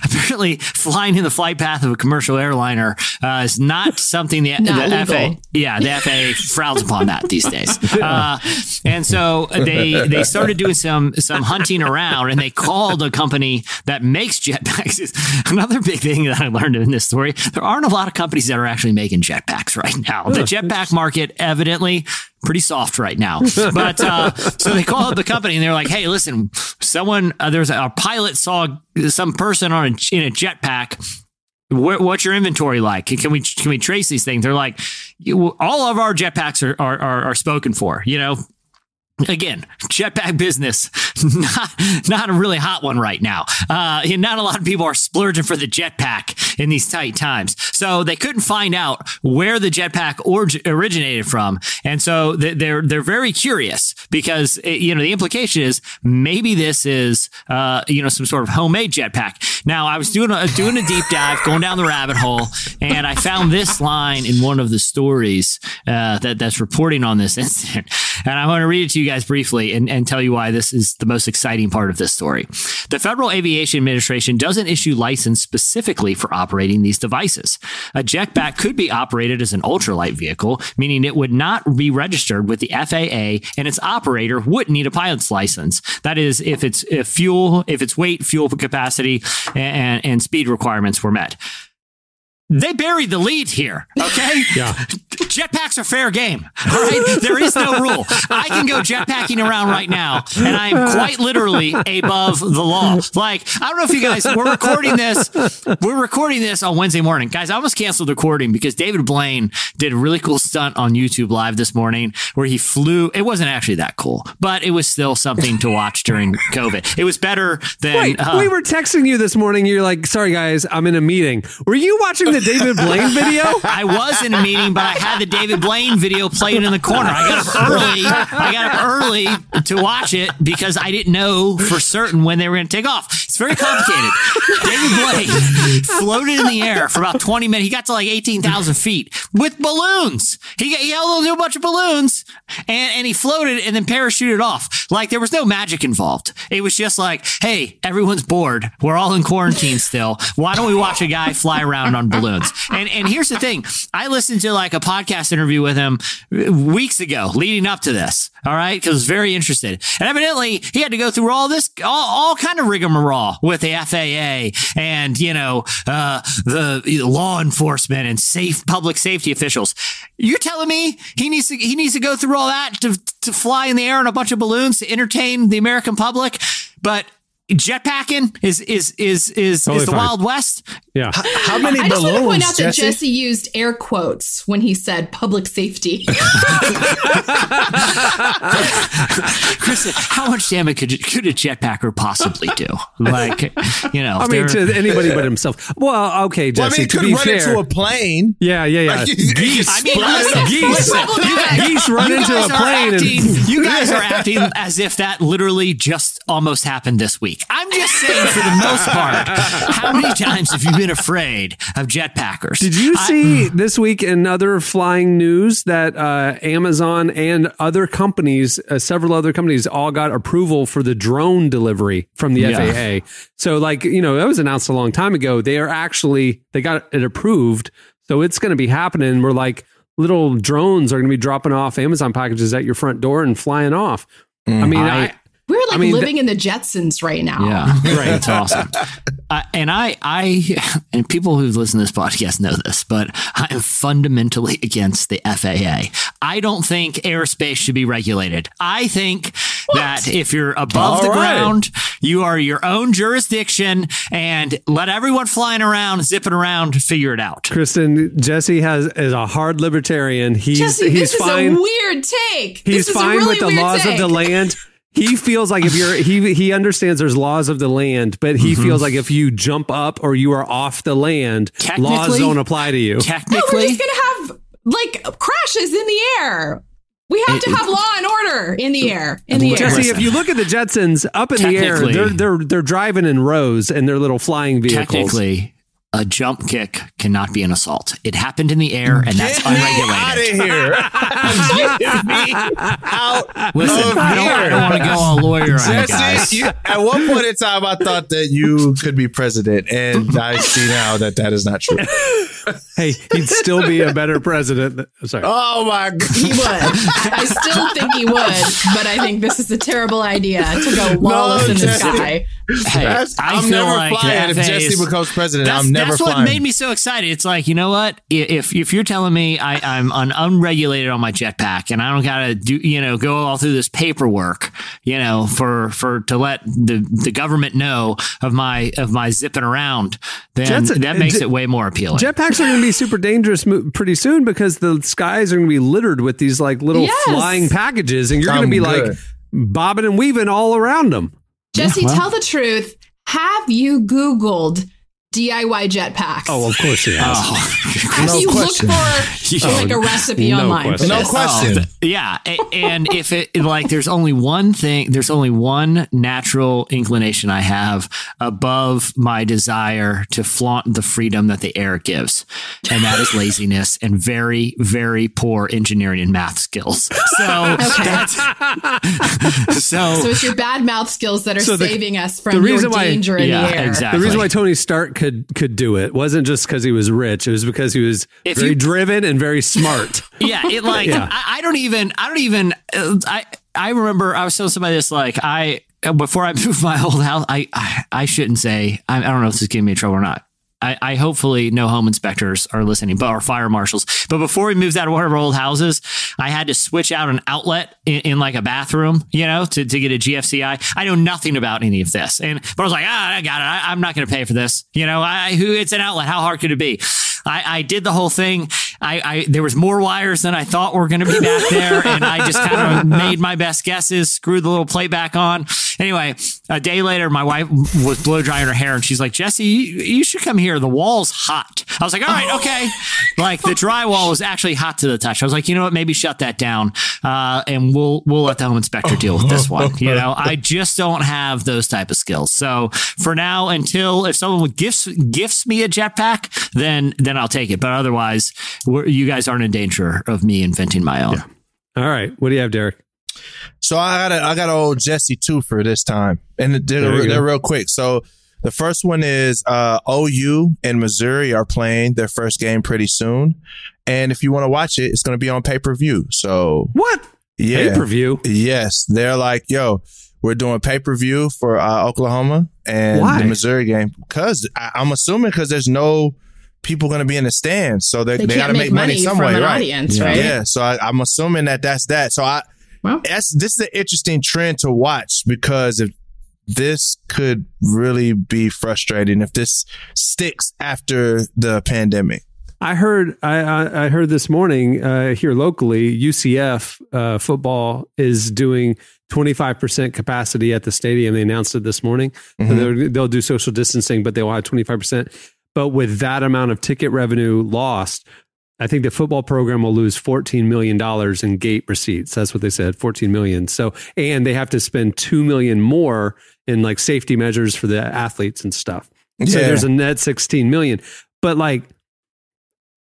Apparently, flying in the flight path of a commercial airliner uh, is not something the, Not the FAA, yeah, the FAA frowns upon that these days. *laughs* Uh, and so they they started doing some some hunting around, and they called a company that makes jetpacks. *laughs* Another big thing that I learned in this story: there aren't a lot of companies that are actually making jetpacks right now. The jetpack market, evidently. Pretty soft right now, *laughs* but uh, so they called the company and they're like, "Hey, listen, someone uh, there's a, a pilot saw some person on a, in a jetpack what, what's your inventory like? Can, can we can we trace these things? They're like, you, all of our jetpacks are, are are are spoken for. You know, again, jetpack business *laughs* not not a really hot one right now. Uh, not a lot of people are splurging for the jetpack in these tight times. So they couldn't find out where the jetpack orig- originated from, and so they- they're they're very curious because eh, you know the implication is maybe this is uh, you know some sort of homemade jetpack. Now I was doing a doing a deep dive, going down the rabbit hole, and I found this line in one of the stories uh, that that's reporting on this incident, and I want to read it to you guys briefly and, and tell you why this is the most exciting part of this story. The Federal Aviation Administration doesn't issue license specifically for operating these devices. A jetpack could be operated as an ultralight vehicle, meaning it would not be registered with the FAA and its operator wouldn't need a pilot's license. That is, if its if fuel, if its weight, fuel capacity, and, and speed requirements were met. They buried the lead here. Okay. *laughs* Yeah. Jetpacks are fair game. All right. There is no rule. I can go jetpacking around right now and I am quite literally above the law. Like, I don't know if you guys, we're recording this. We're recording this on Wednesday morning. Guys, I almost canceled recording because David Blaine did a really cool stunt on YouTube live this morning where he flew. It wasn't actually that cool, but it was still something to watch during COVID. It was better than. Wait, uh, we were texting you this morning. You're like, sorry guys, I'm in a meeting. Were you watching the David Blaine video? I was in a meeting, but I had the David Blaine video playing in the corner. I got up early. I got up early to watch it because I didn't know for certain when they were going to take off. It's very complicated. David Blaine floated in the air for about 20 minutes. He got to like 18,000 feet with balloons. He, he held onto a bunch of balloons and, and he floated and then parachuted off. Like there was no magic involved. It was just like, hey, everyone's bored. We're all in quarantine still. Why don't we watch a guy fly around on balloons? And and here's the thing. I listened to like a podcast interview with him weeks ago leading up to this. All right. Cause I was very interested. And evidently he had to go through all this, all, all kind of rigmarole with the FAA and, you know, uh, the law enforcement and safe public safety officials. You're telling me he needs to, he needs to go through all that to, to fly in the air on a bunch of balloons to entertain the American public. But jetpacking is, is, is, is, Totally is the fine. Wild West. Yeah. How many I just want to point out that Jesse? Jesse used air quotes when he said public safety. *laughs* Chris, how much damage could, could a jetpacker possibly do? Like, you know, I mean, to anybody but himself. Well, okay, Well, I Jesse. mean, it to could be run fair, into a plane. yeah, yeah, yeah. Like, geese, I mean, run- listen, geese, listen, geese run into a plane acting- and you guys *laughs* are acting as if that literally just almost happened this week. I'm just saying, for the most part, how many times have you been afraid of jetpackers? Did you I- see this week in other flying news that uh, Amazon and other companies, uh, several other companies, all got approval for the drone delivery from the Yeah. FAA? So, like you know, that was announced a long time ago. They are actually they got it approved, so it's going to be happening. We're like little drones are going to be dropping off Amazon packages at your front door and flying off. I mean, I- I, We're like I mean, living in the Jetsons right now. Yeah, *laughs* right. It's awesome. Uh, and I, I, and people who listen to this podcast know this, but I am fundamentally against the FAA. I don't think airspace should be regulated. I think that if you're above All the right. ground, You are your own jurisdiction and let everyone flying around, zipping around, figure it out. Kristen, Jesse has is a hard libertarian. He's Jesse, he's this fine. is a weird take. he's this is a fine really with the laws take. of the land. *laughs* He feels like if you're *laughs* he he understands there's laws of the land, but he feels mm-hmm. like if you jump up or you are off the land, laws don't apply to you. No, we're just gonna have like crashes in the air. We have to have law and order in the air. In the air. Jesse, Listen. if you look at the Jetsons up in the air, they're they're they're driving in rows in their little flying vehicles. technically, a jump kick cannot be an assault. It happened in the air, and that's Get me out of unregulated. here. *laughs* Get me out Listen, of I don't, I don't want to go all lawyer on it, guys. Jesse, you, at one point in time, I thought that you could be president, and I see now that that is not true. *laughs* Hey, he'd still be a better president. I'm sorry. Oh my god! he would. I still think he would, but I think this is a terrible idea to go lawless in the Jesse. sky. Hey, That's- I I'm feel never like flying if Jesse becomes president. That's, I'm never that's flying. what made me so excited. It's like, you know what? If if you're telling me I, I'm un, unregulated on my jetpack and I don't gotta do you know, go all through this paperwork, you know, for for to let the, the government know of my of my zipping around, then Jets- uh, that makes j- it way more appealing. Jetpacks are going to be super dangerous pretty soon because the skies are going to be littered with these like little Yes. flying packages, and you're going to be good. like bobbing and weaving all around them. Jesse, well. tell the truth. Have you Googled DIY jetpacks? Oh, of course he oh. has. Oh, *laughs* Have no you question. looked for *laughs* like a recipe no online question. No question. Oh, yeah, and if it like, there's only one thing, there's only one natural inclination I have above my desire to flaunt the freedom that the air gives, and that is laziness and very, very poor engineering and math skills. So *laughs* that's so. So it's your bad mouth skills that are So the- saving us the from your reason why- danger in Yeah, the air. exactly. The reason why Tony Stark could could do it wasn't just because he was rich; it was because he was If very you- driven and very smart. *laughs* yeah it like Yeah. I, I don't even i don't even uh, i i remember i was telling somebody this like i before i *laughs* moved my old house i i, I shouldn't say I, I don't know if this is getting me in trouble or not I, I hopefully no home inspectors are listening, but or fire marshals. But before we moved out of one of our old houses, I had to switch out an outlet in, in like a bathroom, you know, to, to get a GFCI. I know nothing about any of this, and but I was like, ah, I got it. I, I'm not going to pay for this. You know, I who it's an outlet. How hard could it be? I, I did the whole thing. I, I there was more wires than I thought were going to be back there, and I just kind of made my best guesses. Screwed the little plate back on. Anyway, a day later, my wife was blow drying her hair, and she's like, "Jesse, you, you should come here. The wall's hot." I was like, "All right, okay." *laughs* Like the drywall was actually hot to the touch. I was like, "You know what? Maybe shut that down, uh, and we'll we'll let the home inspector deal with this one." You know, I just don't have those type of skills. So for now, until if someone gifts gifts me a jetpack, then then I'll take it. But otherwise, you guys aren't in danger of me inventing my own. All right, what do you have, Derek? So I got a, I got an old Jesse two for this time, and they're, There you go. they're real quick. So the first one is uh, OU and Missouri are playing their first game pretty soon, and if you want to watch it, it's going to be on pay per view. So What yeah, pay per view? yes, they're like, yo, we're doing pay per view for uh, Oklahoma and Why? the Missouri game because I'm assuming because there's no people going to be in the stands, so they, They, they, got to make, make money, money some from way, right? audience, Yeah. right? So I, I'm assuming that that's that. So I, Well, that's this is an interesting trend to watch because if this could really be frustrating if this sticks after the pandemic. I heard I, I I heard this morning uh, here locally UCF uh, football is doing 25% capacity at the stadium. They announced it this morning. So Mhm. they're- they'll do social distancing, but they'll have 25%. But with that amount of ticket revenue lost, I think the football program will lose $14 million in gate receipts. That's what they said, 14 million. So, and they have to spend 2 million more in like safety measures for the athletes and stuff. So there's a net 16 million. But like,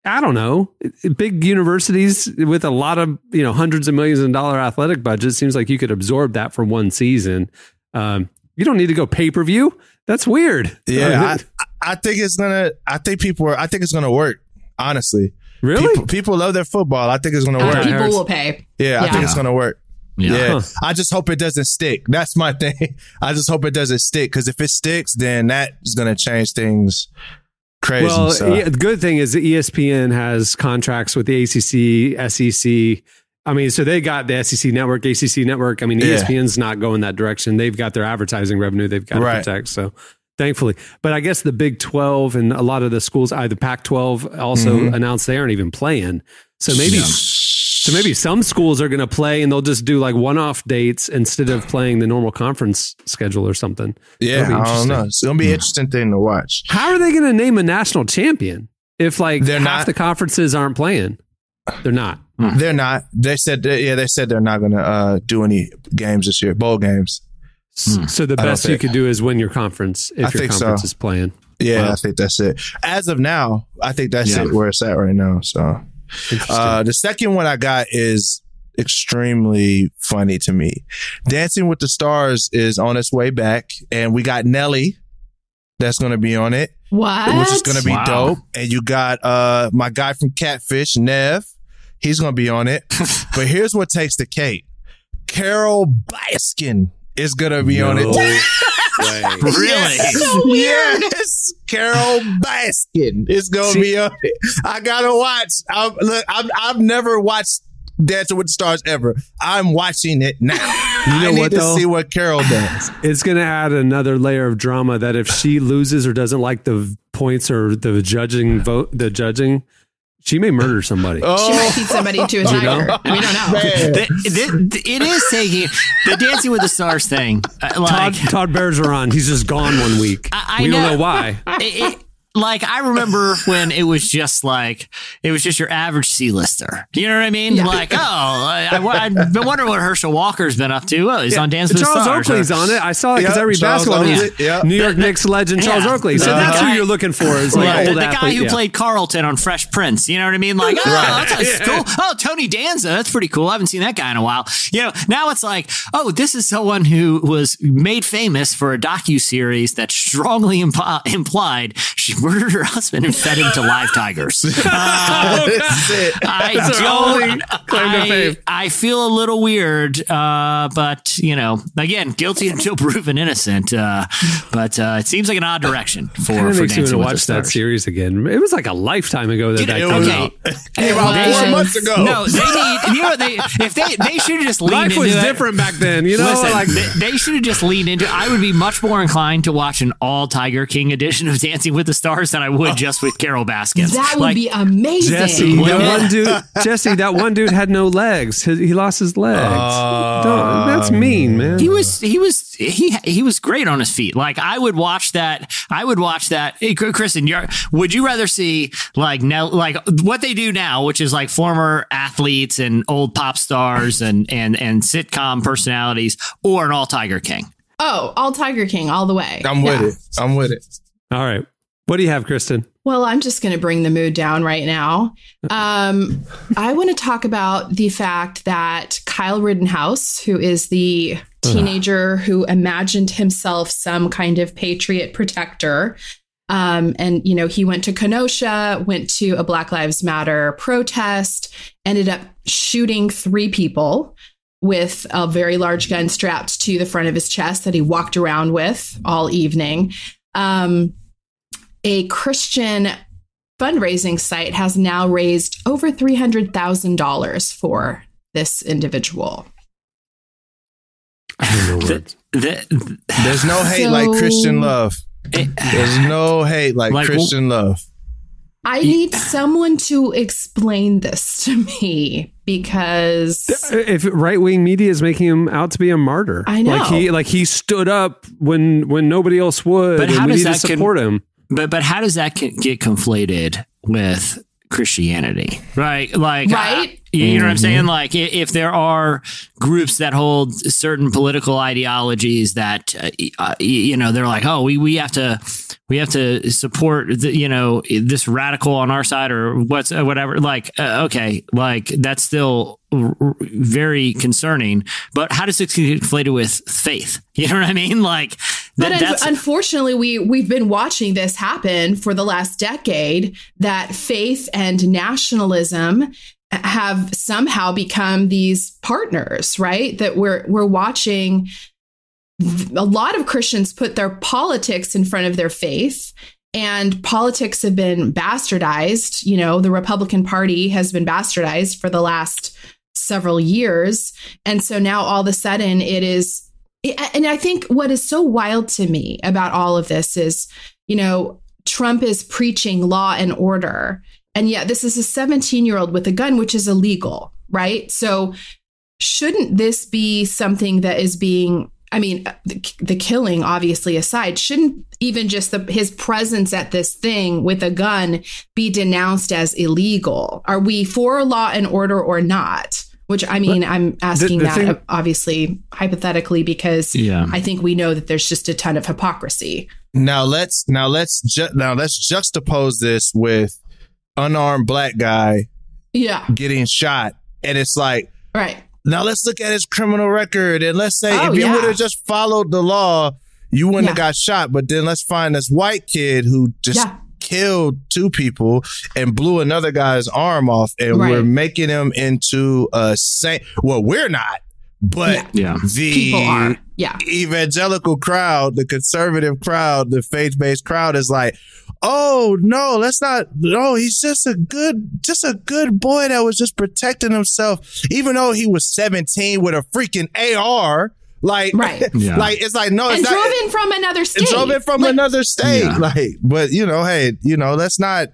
I don't know, big universities with a lot of, you know, hundreds of millions of dollar athletic budgets seems like you could absorb that for one season. Um, you don't need to go pay per view. That's weird. Yeah, I, I think it's gonna. I think people are. I think it's gonna work. Honestly, really? people, people love their football. I think it's gonna uh, work. people will pay. Yeah, I think it's gonna work. Yeah. Yeah, Huh. I just hope it doesn't stick. That's my *laughs* thing. I just hope it doesn't stick because if it sticks, then that is gonna change things crazy. Well, so. yeah, the good thing is that ESPN has contracts with the ACC, SEC, I mean, so they got the SEC network, ACC network. I mean, Yeah. ESPN's not going that direction. They've got their advertising revenue they've got Right. to protect. So thankfully, but I guess the Big 12 and a lot of the schools, uh, the Pac 12 also Mhm. announced they aren't even playing. So maybe, so maybe some schools are going to play and they'll just do like one off dates instead of playing the normal conference schedule or something. Yeah, I don't know. It's gonna be an interesting thing to watch. How are they going to name a national champion if like They're half not- the conferences aren't playing? They're not. They're not. They said, yeah, they said they're not gonna uh, do any games this year, bowl games. S- So the best you think- could do is win your conference if I your think so. is playing. Yeah, Wow. I think that's it. As of now, I think that's Yeah. it where it's at right now. So uh, the second one I got is extremely funny to me. Dancing with the Stars is on its way back, and we got Nelly that's going to be on it, What? which is going to be Wow. dope. And you got uh my guy from Catfish, Nev. He's going to be on it. *laughs* but here's what takes the cake: Carole Baskin is going to be on it. *laughs* Really? Yes, yes. Carole Baskin is gonna be on it. I gotta watch. I'm, look, I'm, I've never watched Dancing with the Stars ever. I'm watching it now. *laughs* You know I need what, to though? see what Carole does. It's going to add another layer of drama that if she loses or doesn't like the v- points or the judging vote, the judging, she may murder somebody. Oh. She might feed somebody to a tiger. We don't know. man. The- the- it is taking the Dancing with the Stars thing. uh, Todd, Like, Todd Bergeron, he's just gone one week. I- I we don't know. know why. it, it, like I remember *laughs* when it was just like it was just your average C-lister. You know what I mean? Yeah. Like, oh, I, I, I've been wondering what Herschel Walker's been up to. Oh, he's on Dance with the Charles Stars. Oakley's on it. I saw it because Yeah, I read Charles basketball. news. Oakley, yeah. New York Knicks legend Charles Yeah. Oakley. So The that's guy- who you're looking for. Is like Right. old the, the guy who yeah. played Carlton on Fresh Prince. You know what I mean? Like, oh, that's, *laughs* that's cool. Oh, Tony Danza. That's pretty cool. I haven't seen that guy in a while. You know, now it's like, oh, this is someone who was made famous for a docu series that strongly impi- implied she murdered her husband and fed him to live tigers. Uh, *laughs* That's it. I That's don't. I. I feel a little weird, uh, but you know, again, guilty *laughs* until proven innocent. Uh, but uh, it seems like an odd direction for Kind of for makes me want Dancing to with the watch that Stars. series again. It was like a lifetime ago that Dude, that came was- out. Came out They four should- months ago. No, they need. You know, they if they they should have just leaned Life into was it. different back then, you know. Listen, like they, they should have just leaned into. I would be much more inclined to watch an all Tiger King edition of Dancing with the Stars than I would oh. just with Carole Baskins. That would Like, be amazing. Jesse, that one dude, Jesse, that one dude had no legs. He, he lost his legs. Oh. Don't- that's mean, man. He was he was he he was great on his feet. Like I would watch that. I would watch that. Hey, Kristen, you're, would you rather see like now like what they do now, which is like former athletes and old pop stars and and and sitcom personalities, or an all Tiger King? Oh, all Tiger King all the way. I'm with Yeah. it. I'm with it. All right. What do you have, Kristen? Well, I'm just going to bring the mood down right now. Um, I want to talk about the fact that Kyle Rittenhouse, who is the *sighs* teenager who imagined himself some kind of patriot protector, um, and you know he went to Kenosha, went to a Black Lives Matter protest, ended up shooting three people with a very large gun strapped to the front of his chest that he walked around with all evening. Um, a Christian fundraising site has now raised over $300,000 for this individual. I don't know words. The, There's no hate So- like Christian love. it- There's no hate like, Like, Christian love. I need someone to explain this to me because uh, If right wing media is making him out to be a martyr, I know. Like he, like he stood up when when nobody else would, But and how we does need to that con- support him. But but how does that get conflated with Christianity? Right, like Right. uh, you know what I'm saying? Like if there are groups that hold certain political ideologies that uh, uh, you know they're like, oh, we we have to. We have to support, the, you know, this radical on our side, or what's uh, whatever. Like, uh, okay, like that's still r- r- very concerning. But how does it get conflated with faith? *laughs* You know what I mean? Like, But that, un- that's unfortunately, we we've been watching this happen for the last decade. That faith and nationalism have somehow become these partners, right? That we're we're watching. A lot of Christians put their politics in front of their faith, and politics have been bastardized. You know, the Republican Party has been bastardized for the last several years. And so now all of a sudden it is and I think what is so wild to me about all of this is, you know, Trump is preaching law and order. And yet this is a 17 year old with a gun, which is illegal, right? So shouldn't this be something that is being I mean, uh, the, the, killing obviously aside, shouldn't even just the, his presence at this thing with a gun be denounced as illegal? Are we for law and order or not? Which I mean, I'm asking the that thing- obviously hypothetically because Yeah. I think we know that there's just a ton of hypocrisy. Now let's now let's ju- now let's juxtapose this with unarmed black guy Yeah, getting shot, and it's like right. now let's look at his criminal record, and let's say Oh, if you yeah. would have just followed the law, you wouldn't have got shot. But then let's find this white kid who just Yeah. Killed two people and blew another guy's arm off, and Right. we're making him into a saint. Well, we're not, but Yeah. the People are. Yeah. evangelical crowd, the conservative crowd, the faith based crowd is like, oh no, let's not. No, he's just a good, just a good boy that was just protecting himself, even though he was 17 with a freaking AR. Like, Right. *laughs* Yeah. like it's like no, And it's drove not. in from another state. and drove in from Like, another state. Yeah. Like, but you know, hey, you know, let's not.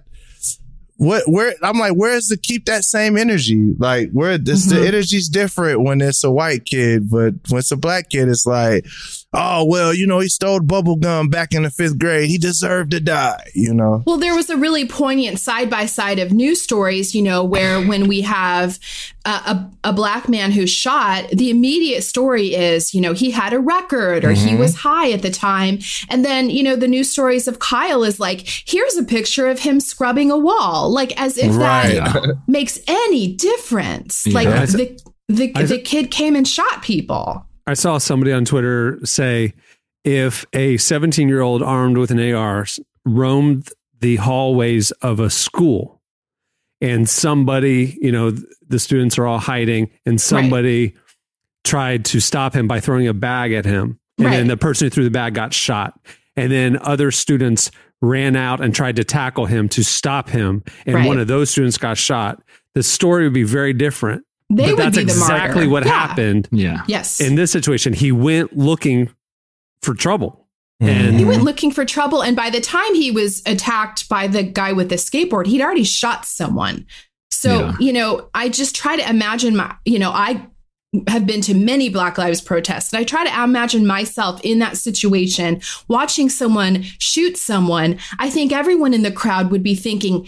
What where I'm like, where's the keep that same energy? Like, where this Mm-hmm. the energy's different when it's a white kid, but when it's a black kid, it's like, oh well, you know, he stole bubble gum back in the fifth grade. He deserved to die. You know, Well, there was a really poignant side by side of news stories, you know, where when we have a, a, a black man who's shot, the immediate story is, you know, he had a record or he mm-hmm. was high at the time. And then, you know, the news stories of Kyle is like, here's a picture of him scrubbing a wall, like as if that makes any difference. Like the, the, the kid came and shot people. I saw somebody on Twitter say if a 17 year old armed with an AR roamed the hallways of a school and somebody, you know, the students are all hiding and somebody tried to stop him by throwing a bag at him. And Right. then the person who threw the bag got shot. And then other students ran out and tried to tackle him to stop him. And Right. one of those students got shot. The story would be very different. They but would that's be the exactly martyr. what Yeah. happened Yeah. Yes. in this situation, he went looking for trouble. Mm-hmm. And He went looking for trouble, and by the time he was attacked by the guy with the skateboard, he'd already shot someone. So, Yeah. you know, I just try to imagine my, you know, I have been to many Black Lives protests, and I try to imagine myself in that situation, watching someone shoot someone. I think everyone in the crowd would be thinking,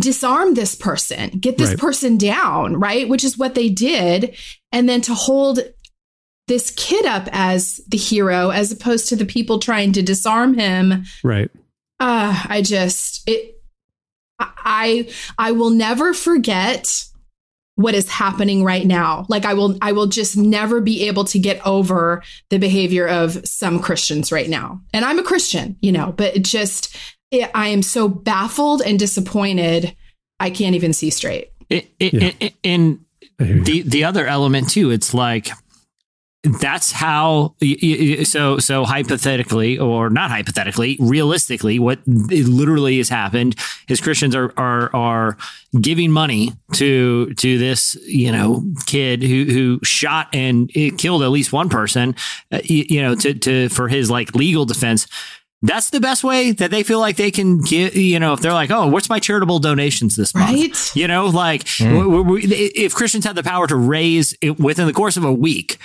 disarm this person, get this Right. person down, right? Which is what they did. And then to hold this kid up as the hero as opposed to the people trying to disarm him right. uh i just it i i will never forget what is happening right now like i will i will just never be able to get over the behavior of some christians right now and i'm a christian you know but it just it, i am so baffled and disappointed i can't even see straight It, it, Yeah. and I hear you. the the other element too it's like that's how y- y- so so hypothetically or not hypothetically realistically what literally has happened is christians are are are giving money to to this you know kid who who shot and killed at least one person uh, you, you know to to for his like legal defense that's the best way that they feel like they can get you know if they're like oh what's my charitable donations this month Right. you know, like hmm. w- w- w- if Christians had the power to raise it within the course of a week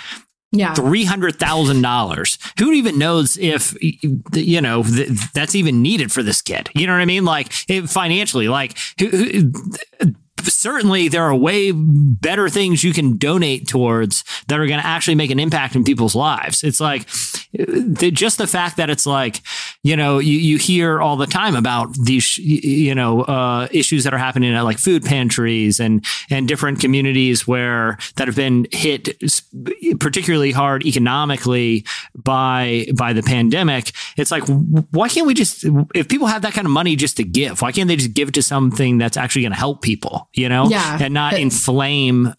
yeah three hundred thousand dollars, who even knows if you know th- that's even needed for this kid? You know what I mean? Like if financially, like who, who, certainly there are way better things you can donate towards that are going to actually make an impact in people's lives. It's like just the fact that it's like, you know, you, you hear all the time about these, you know, uh, issues that are happening at like food pantries and, and different communities where that have been hit particularly hard economically by, by the pandemic. It's like, why can't we just, if people have that kind of money just to give, why can't they just give it to something that's actually going to help people, you know, Yeah. and not inflame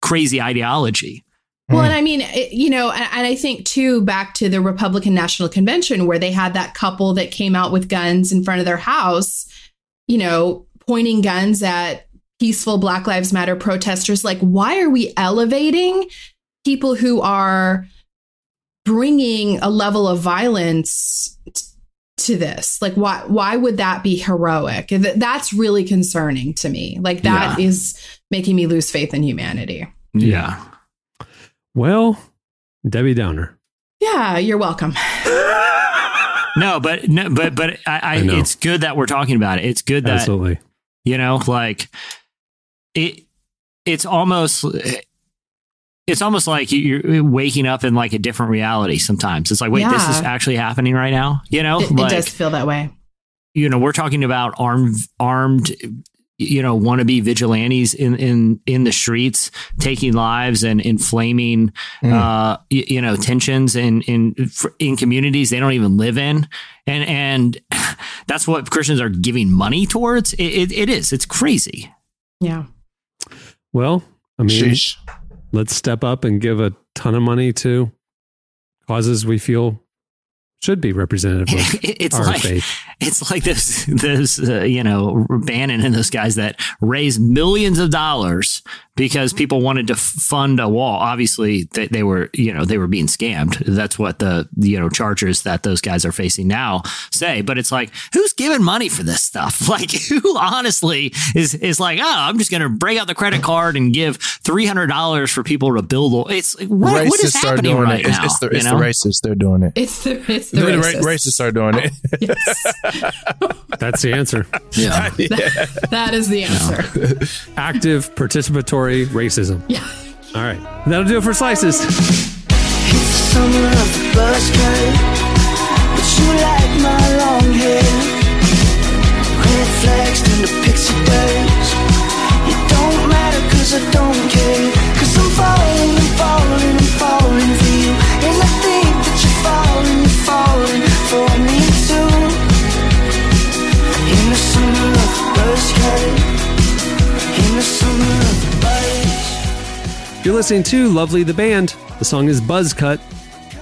crazy ideology? Well, and I mean, it- you know, and, and I think too, back to the Republican National Convention where they had that couple that came out with guns in front of their house, you know, pointing guns at peaceful Black Lives Matter protesters. Like, why are we elevating people who are bringing a level of violence to this? Like, why why would that be heroic? That's really concerning to me. Like, that is making me lose faith in humanity. Yeah. Well, Debbie Downer. Yeah, you're welcome. *laughs* No, but no, but but I, I, I it's good that we're talking about it. It's good that Absolutely. you know, like it. It's almost. It's almost like you're waking up in like a different reality. Sometimes it's like, wait, this is actually happening right now. You know, It, it does feel that way. you know, we're talking about armed, armed, you know, wannabe vigilantes in in in the streets, taking lives and inflaming, Mm. uh, y- you know, tensions in in in communities they don't even live in, and and *laughs* that's what Christians are giving money towards. It, it, it is. It's crazy. Yeah. Well, I mean, Sheesh. Let's step up and give a ton of money to causes we feel should be representative *laughs* it's our like faith. *laughs* it's like those those uh, you know Bannon and those guys that raise millions of dollars because mm-hmm. people wanted to fund a wall. Obviously, they, they were you know they were being scammed. That's what the you know charges that those guys are facing now say. But it's like who's giving money for this stuff? *laughs* Like who honestly is is like oh I'm just going to break out the credit card and give three hundred dollars for people to build. a-" It's what, what is racists are happening doing right it. It's, now? it's the, you it's the racists. They're doing it. It's the it's the, *laughs* The, ra- racists. racists are doing it. *laughs* Yes. That's the answer. Yeah. that is the answer. Active participatory racism. Yeah. All right. That'll do it for slices. It's You're listening to Lovely the Band. The song is Buzz Cut,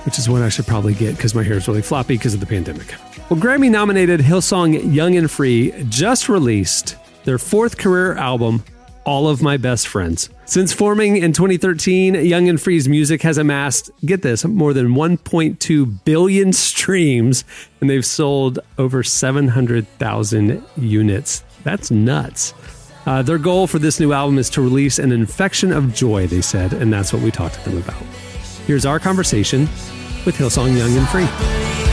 which is one I should probably get because my hair is really floppy because of the pandemic. Well, Grammy nominated Hillsong Young and Free just released their fourth career album, All of My Best Friends. Since forming in 2013, Young and Free's music has amassed, get this, more than 1.2 billion streams, and they've sold over 700,000 units. That's nuts. Uh, their goal for this new album is to release an infection of joy, they said, and that's what we talked to them about. Here's our conversation with Hillsong Young and Free.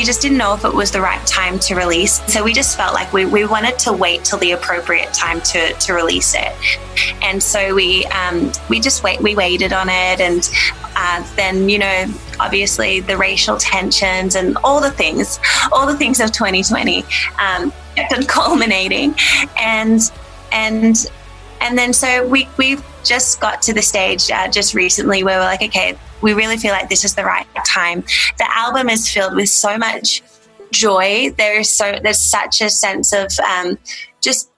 We just didn't know if it was the right time to release. So we just felt like we, we wanted to wait till the appropriate time to to release it. And so we um, we just wait we waited on it. And uh, then you know obviously the racial tensions and all the things all the things of 2020 um, kept on *laughs* culminating. And and and then so we we just got to the stage uh, just recently where we're like, okay, we really feel like this is the right time. The album is filled with so much joy. There is so there's such a sense of um, just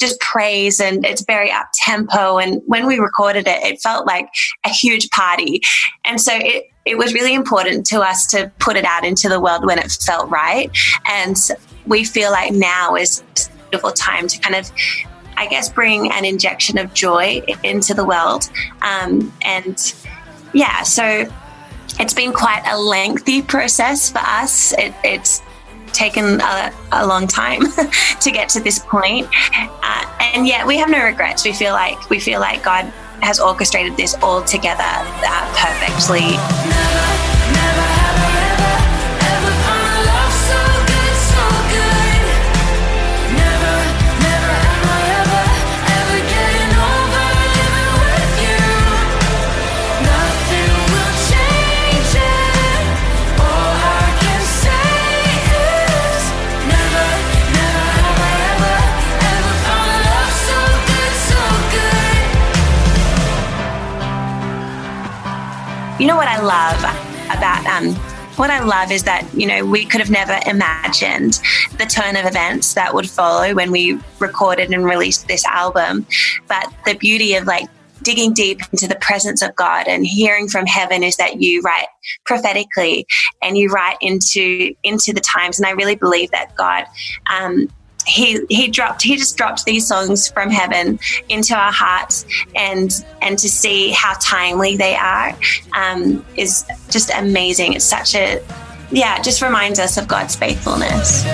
just praise and it's very up tempo. And when we recorded it, it felt like a huge party. And so it it was really important to us to put it out into the world when it felt right. And we feel like now is a beautiful time to kind of I guess, bring an injection of joy into the world. Um, and yeah, so it's been quite a lengthy process for us. It, it's taken a, a long time *laughs* to get to this point. Uh, and yet we have no regrets. We feel like we feel like God has orchestrated this all together uh, perfectly. Never, never I love about um, what I love is that, you know, we could have never imagined the turn of events that would follow when we recorded and released this album. But the beauty of like digging deep into the presence of God and hearing from heaven is that you write prophetically and you write into into the times. And I really believe that God um, he he dropped he just dropped these songs from heaven into our hearts and and to see how timely they are um, is just amazing. It's such a yeah it just reminds us of god's faithfulness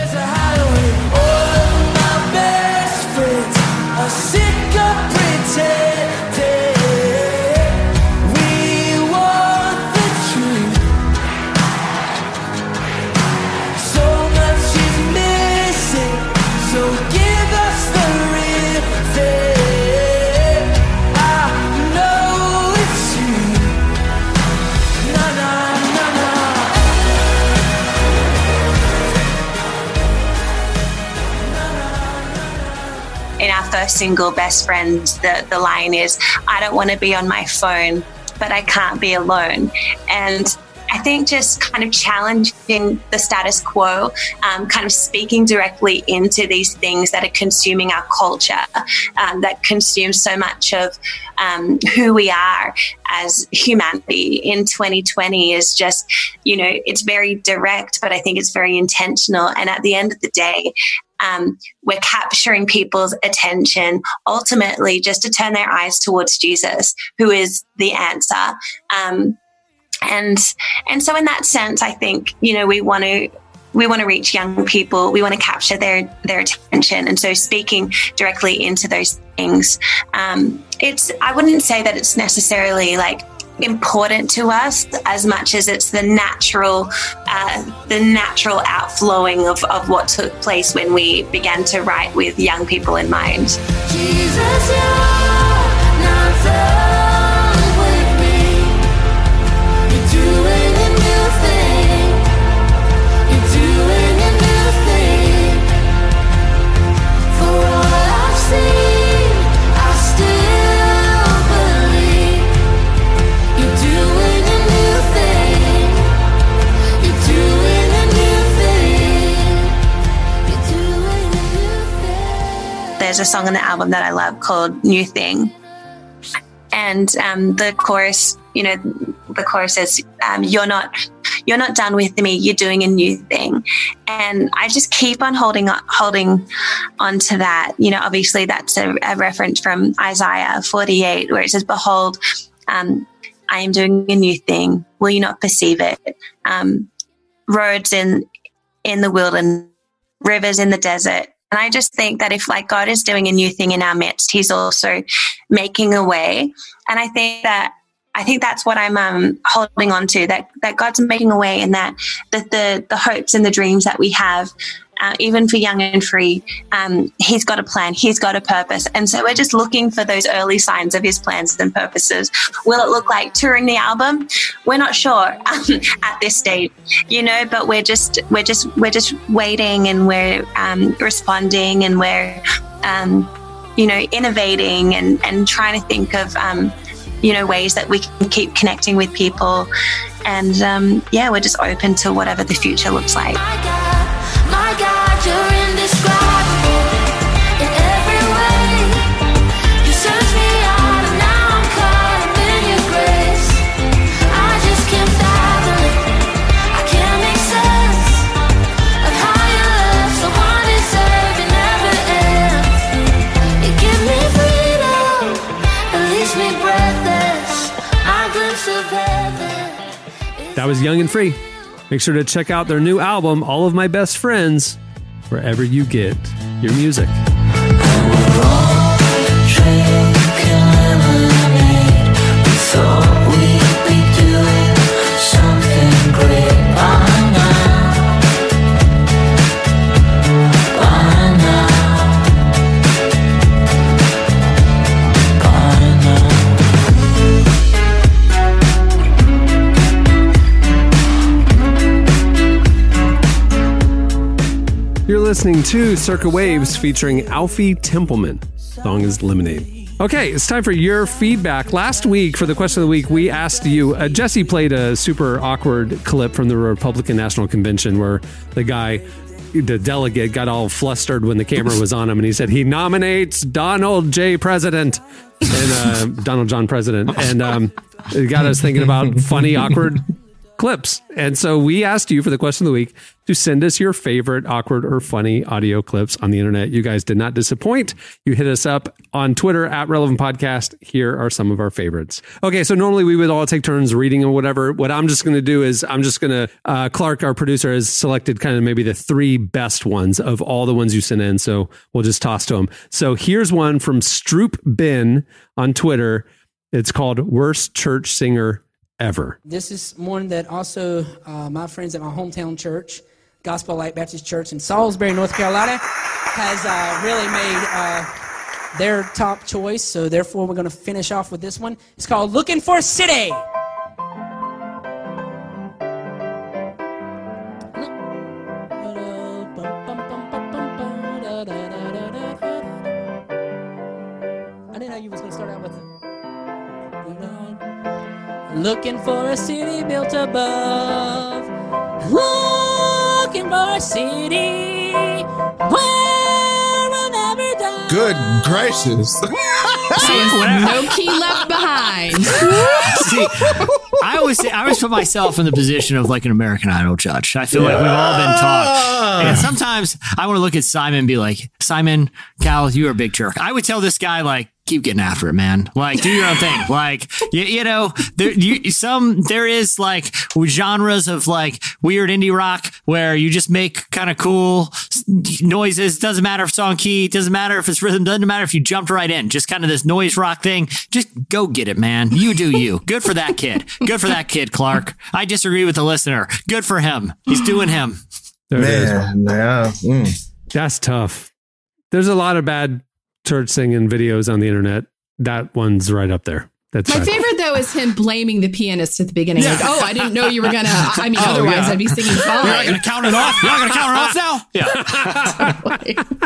first single best friend the, the line is i don't want to be on my phone but i can't be alone and I think just kind of challenging the status quo, um, kind of speaking directly into these things that are consuming our culture, um, that consumes so much of um, who we are as humanity in 2020 is just, you know, it's very direct, but I think it's very intentional. And at the end of the day, um, we're capturing people's attention ultimately just to turn their eyes towards Jesus, who is the answer. Um, and and so in that sense, I think you know we want to we want to reach young people. We want to capture their their attention, and so speaking directly into those things, um, it's I wouldn't say that it's necessarily like important to us as much as it's the natural uh, the natural outflowing of, of what took place when we began to write with young people in mind. Jesus, there's a song on the album that I love called New Thing. And um, the chorus, you know, the chorus says, um, "You're not, you're not done with me. You're doing a new thing." And I just keep on holding on, holding on to that. You know, obviously that's a, a reference from Isaiah 48, where it says, "Behold, um, I am doing a new thing. Will you not perceive it?" Um, roads in in the wilderness, rivers in the desert. And I just think that if like God is doing a new thing in our midst, He's also making a way. And I think that I think that's what I'm um, holding on to that that God's making a way, and that that the, the hopes and the dreams that we have. Uh, even for young and free, um, he's got a plan, he's got a purpose. And so we're just looking for those early signs of his plans and purposes. Will it look like touring the album? We're not sure *laughs* um, at this stage, you know, but we're just, we're just, we're just waiting and we're um, responding and we're, um, you know, innovating and, and trying to think of, um, you know, ways that we can keep connecting with people. And um, yeah, we're just open to whatever the future looks like. My God, my God, That was Young and Free. Make sure to check out their new album, All of My Best Friends, wherever you get your music. Listening to Circa Waves featuring Alfie Templeman. Song is Lemonade. Okay, it's time for your feedback. Last week, for the question of the week, we asked you. Uh, Jesse played a super awkward clip from the Republican National Convention where the guy, the delegate, got all flustered when the camera was on him, and he said he nominates Donald J. President and uh, Donald John President, and um, it got us thinking about funny, awkward clips. And so we asked you for the question of the week to send us your favorite awkward or funny audio clips on the internet. You guys did not disappoint. You hit us up on Twitter at Relevant Podcast. Here are some of our favorites. Okay, so normally we would all take turns reading or whatever. What I'm just going to do is I'm just going to, uh, Clark, our producer, has selected kind of maybe the three best ones of all the ones you sent in. So we'll just toss to them. So here's one from Stroop Bin on Twitter. It's called Worst Church Singer Ever. This is one that also uh, my friends at my hometown church, Gospel Light Baptist Church in Salisbury, North Carolina, has uh, really made uh, their top choice. So therefore, we're going to finish off with this one. It's called "Looking for a City." I didn't know you was going to start out with. Looking for a city built above. Looking for a city where we'll never die. Good gracious. *laughs* no key left behind. See, I always say, I always put myself in the position of like an American Idol judge. I feel like we've all been taught. And sometimes I want to look at Simon and be like, Simon, Cal, you're a big jerk. I would tell this guy like, keep getting after it, man. Like, do your own thing. *laughs* Like, you, you know, there, you, some, there is like genres of like weird indie rock where you just make kind of cool noises. Doesn't matter if it's on key. Doesn't matter if it's rhythm. Doesn't matter if you jumped right in. Just kind of this noise rock thing. Just go get it, man. You do you. Good for that kid. Good for that kid, Clark. I disagree with the listener. Good for him. He's doing him. There it is. Man, yeah. Mm. That's tough. There's a lot of bad church singing videos on the internet. That one's right up there. That's My bad. favorite though is him blaming the pianist at the beginning. Like, oh, I didn't know you were gonna. I mean, *laughs* otherwise yeah. I'd be singing *laughs* You're not going to count it off. You're not going to count it off now. Yeah.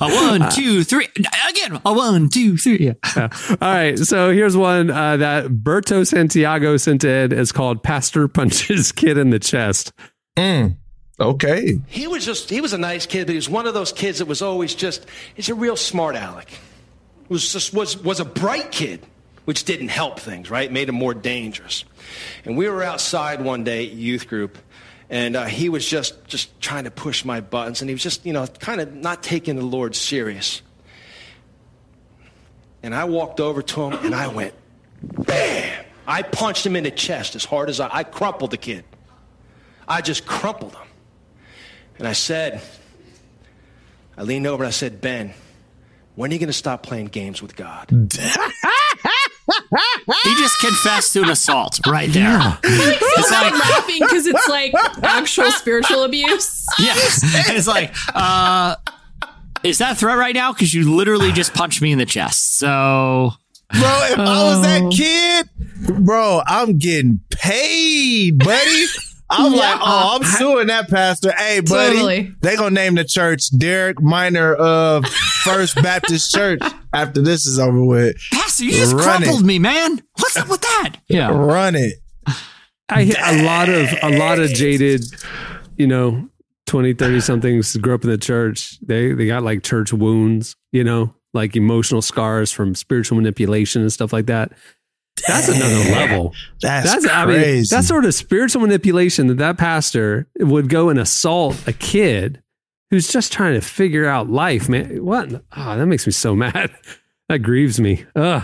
*laughs* A one, two, three. Again, a one, two, three. Yeah. All right. So here's one uh, that Berto Santiago sent in. It's called Pastor Punches Kid in the Chest. Mm. Okay. He was just, he was a nice kid, but he was one of those kids that was always just, he's a real smart aleck. Was just, was, was a bright kid, which didn't help things, right? Made him more dangerous. And we were outside one day youth group, and uh, he was just, just trying to push my buttons, and he was just, you know, kind of not taking the Lord serious. And I walked over to him, and I went, bam! I punched him in the chest as hard as I, I crumpled the kid. I just crumpled him. And I said, I leaned over and I said, Ben, when are you going to stop playing games with God? *laughs* He just confessed to an assault right there. It's like laughing because it's like actual spiritual abuse. Yes. And it's like, uh, is that a threat right now? Because you literally just punched me in the chest. So Bro, if I was that kid, bro, I'm getting paid, buddy. I'm like, oh, I'm suing that pastor. Hey, buddy, Totally. they gonna name the church Derek Minor of First Baptist Church after this is over with. Pastor, you just Run it. me, man. What's up with that? Yeah. Run it. I hit a lot of a lot of jaded, you know, 20, 30 somethings grew up in the church. They they got like church wounds, you know, like emotional scars from spiritual manipulation and stuff like that. That's another level. That's, I mean, crazy. that sort of spiritual manipulation that that pastor would go and assault a kid who's just trying to figure out life, man. What? Oh, that makes me so *laughs* mad. That grieves me. Ugh.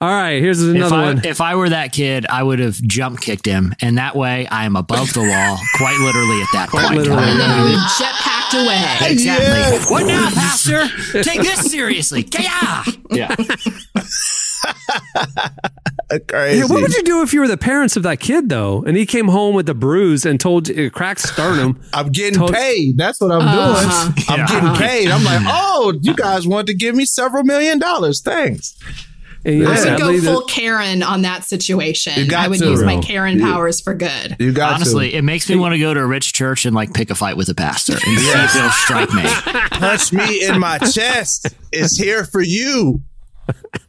All right, here's If another I, one. if I were that kid, I would have jump kicked him. And that way I am above the wall, quite literally at that point. literally. And then you would jetpacked away. Exactly. Yes. What now, Pastor? Take this seriously. Yeah. Yeah. *laughs* *laughs* crazy. Yeah, what would you do if you were the parents of that kid though, and he came home with a bruise and told you cracked sternum? *laughs* I'm getting Tot- paid. That's what I'm Uh-huh. doing. I'm Yeah. getting paid. I'm like, oh, you guys want to give me several million dollars. Thanks. And, you know, I would sadly, go the- full Karen on that situation. You got I would to. use my Bro. Karen powers for good. You got Honestly, it makes me want to go to a rich church and like pick a fight with a pastor and see if he'll strike me. punch me in my chest. It's here for you.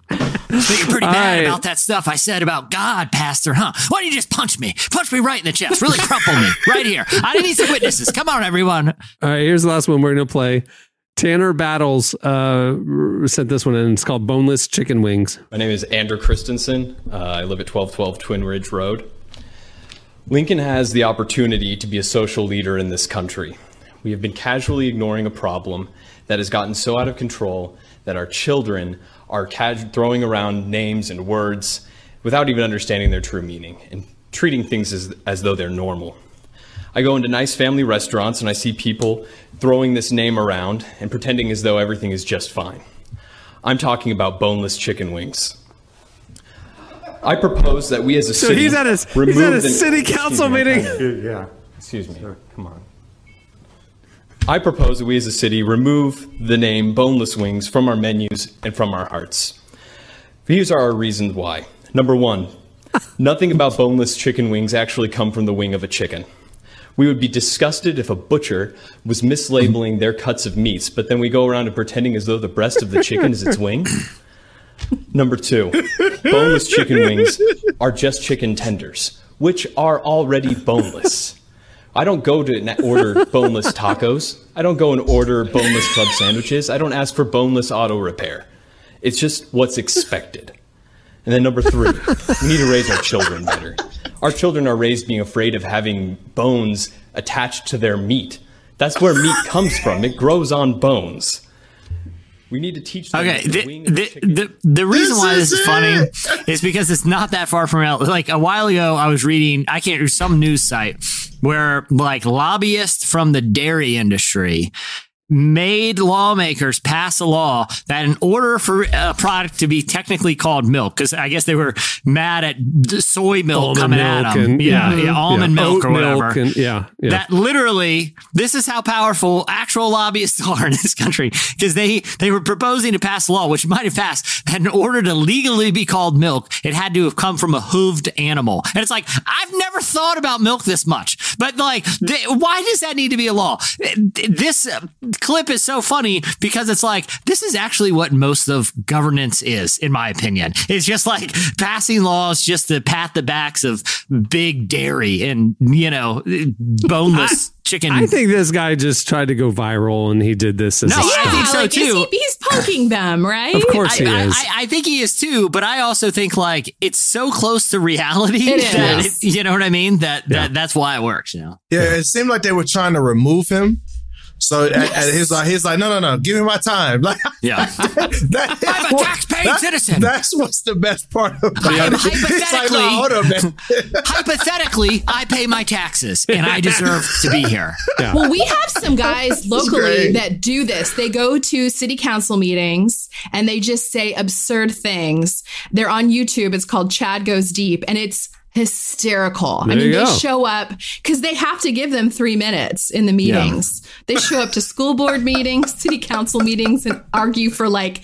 So you're pretty All mad right. about that stuff I said about God, Pastor, huh? Why don't you just punch me? Punch me right in the chest. Really crumple me *laughs* right here. I need some witnesses. Come on, everyone. All right, here's the last one we're going to play. Tanner Battles uh, sent this one in. It's called Boneless Chicken Wings. My name is Andrew Christensen. Uh, I live at 1212 Twin Ridge Road. Lincoln has the opportunity to be a social leader in this country. We have been casually ignoring a problem that has gotten so out of control that our children are throwing around names and words without even understanding their true meaning and treating things as, as though they're normal. I go into nice family restaurants and I see people throwing this name around and pretending as though everything is just fine. I'm talking about boneless chicken wings. I propose that we as a So city he's at a- he's at a the- city council me, meeting. Yeah. Excuse me. Come on. I propose that we as a city remove the name boneless wings from our menus and from our hearts. These are our reasons why. Number one, *laughs* nothing about boneless chicken wings actually come from the wing of a chicken. We would be disgusted if a butcher was mislabeling their cuts of meats, but then we go around and pretending as though the breast of the chicken is its wing. *laughs* Number two, boneless chicken wings are just chicken tenders, which are already boneless. I don't go to order *laughs* boneless tacos. I don't go and order boneless club sandwiches. I don't ask for boneless auto repair. It's just what's expected. And then number three, we need to raise our children better. Our children are raised being afraid of having bones attached to their meat. That's where meat comes from. It grows on bones. We need to teach them Okay, the the, the, the, the reason This why is this is funny is because it's not that far from real. Like a while ago, I was reading, I can't, some news site where like lobbyists from the dairy industry made lawmakers pass a law that in order for a product to be technically called milk, because I guess they were mad at soy milk Almond coming milk at them. and- yeah, yeah. yeah, almond Yeah. milk or Oat whatever. milk and- yeah, yeah. That literally, this is how powerful actual lobbyists *laughs* are in this country because they they were proposing to pass a law which might have passed that in order to legally be called milk, it had to have come from a hooved animal. And it's like I've never thought about milk this much, but like, th- why does that need to be a law? This uh, clip is so funny because it's like this is actually what most of governance is, in my opinion. It's just like passing laws just to pat the backs of big dairy and you know boneless *laughs* chicken. I think this guy just tried to go viral and he did this as No, a I stunt. think so like, too. he- he's poking them, right? Of course he I, I- is. I, I think he is too, but I also think like it's so close to reality It that is. it- you know what I mean. That that that's why it works. You know. Yeah, it seemed like they were trying to remove him. So and, and he's like, he's like, no, no, no, give me my time. *laughs* Like, Yeah. *laughs* that, I'm a tax-paying that- citizen. That's what's the best part about Hy- it. It's *laughs* like, no, hypothetically- on. Hypothetically, I pay my taxes and I deserve to be here. Well, we have some guys locally that do this. They go to city council meetings and they just say absurd things. They're on YouTube. It's called Chad Goes Deep and it's hysterical. I mean, they go. show up because they have to give them three minutes in the meetings. They show up to school board meetings, city council meetings, and argue for like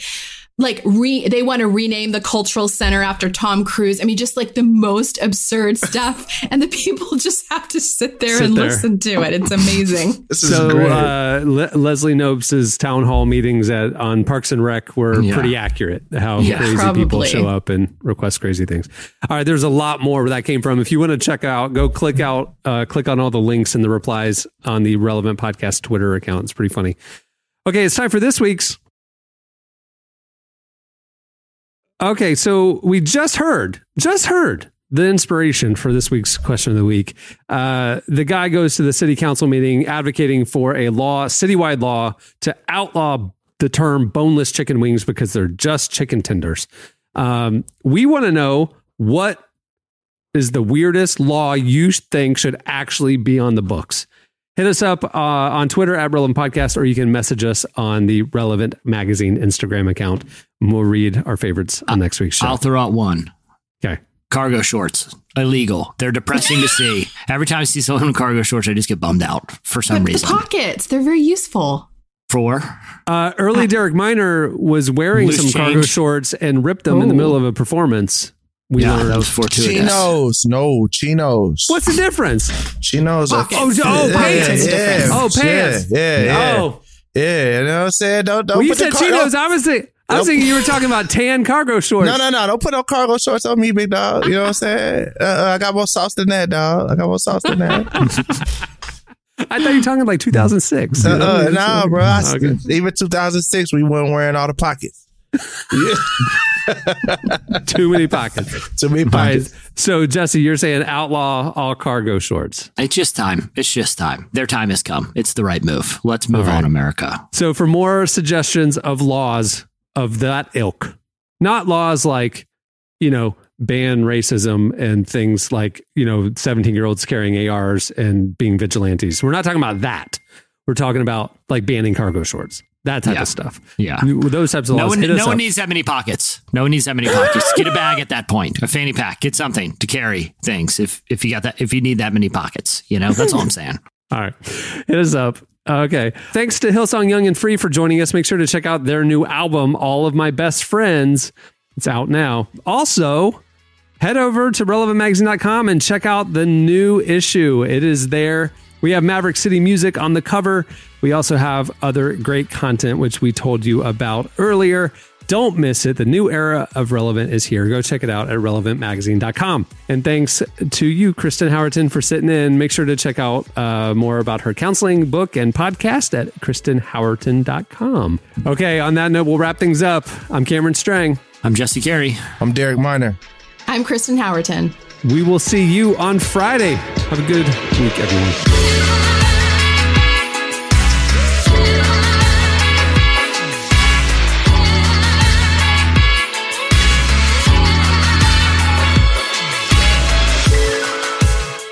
like re they want to rename the cultural center after Tom Cruise. I mean, just like the most absurd *laughs* stuff. And the people *laughs* just have to sit there Sit and there. listen to it. It's amazing. *laughs* This is so great. uh, Le- Leslie Knope's town hall meetings at on Parks and Rec were Yeah. pretty accurate. How Yeah, crazy people show up and request crazy things. All right, there's a lot more where that came from. If you want to check out, go click out, uh, click on all the links and the replies on the relevant podcast Twitter account. It's pretty funny. Okay, it's time for this week's. Okay, so we just heard, just heard the inspiration for this week's question of the week. Uh, the guy goes to the city council meeting advocating for a law, citywide law, to outlaw the term boneless chicken wings because they're just chicken tenders. Um, we want to know what is the weirdest law you think should actually be on the books. Hit us up uh, on Twitter at Relevant Podcast, or you can message us on the Relevant Magazine Instagram account. And we'll read our favorites on next week's show. I'll throw out one. okay. Cargo shorts illegal. They're depressing to see. Every time I see someone in cargo shorts, I just get bummed out for some But the reason. pockets, they're very useful. For Uh, early Derek Minor was wearing Loose some cargo shorts and ripped them in the middle of a performance. We yeah, learned. that was fortuitous. Chinos, no chinos. What's the difference? chinos? Are, Oh, oh, pants. Yeah, Oh, pants. Yeah, yeah, yeah. Oh, Yeah, you know what I'm saying? Don't don't well, you put the said car- Chinos. don't- I was, think- I was thinking you were *laughs* talking about tan cargo shorts. No, no, no. Don't put no cargo shorts on me, big dog. You know what I'm saying? Uh, uh, I got more sauce than that, dog. I got more sauce than that. *laughs* I thought you were *laughs* talking like 2006. you know? nah, bro. I, Okay. Even 2006, we weren't wearing all the pockets. Too many pockets. Too many All right. pockets. So, Jesse, you're saying outlaw all cargo shorts. It's just time. It's just time. Their time has come. It's the right move. Let's move All right. on, America. So, for more suggestions of laws of that ilk, not laws like, you know, ban racism and things like, you know, 17 year olds carrying ARs and being vigilantes. We're not talking about that. We're talking about like banning cargo shorts, that type Yeah. of stuff. Yeah. Those types of No laws. one, no one up. needs that many pockets. No one needs that many pockets. Get a bag at that point, a fanny pack. Get something to carry things. If if you got that, if you need that many pockets, you know, that's all I'm saying. *laughs* All right. Hit us up. Okay. Thanks to Hillsong Young and Free for joining us. Make sure to check out their new album, All of My Best Friends. It's out now. Also, head over to relevantmagazine.com and check out the new issue. It is there. We have Maverick City music on the cover. We also have other great content, which we told you about earlier. Don't miss it. The new era of Relevant is here. Go check it out at relevantmagazine.com. And thanks to you, Kristen Howerton, for sitting in. Make sure to check out uh, more about her counseling book and podcast at kristenhowerton.com. Okay, on that note, we'll wrap things up. I'm Cameron Strang. I'm Jesse Carey. I'm Derek Minor. I'm Kristen Howerton. We will see you on Friday. Have a good week, everyone.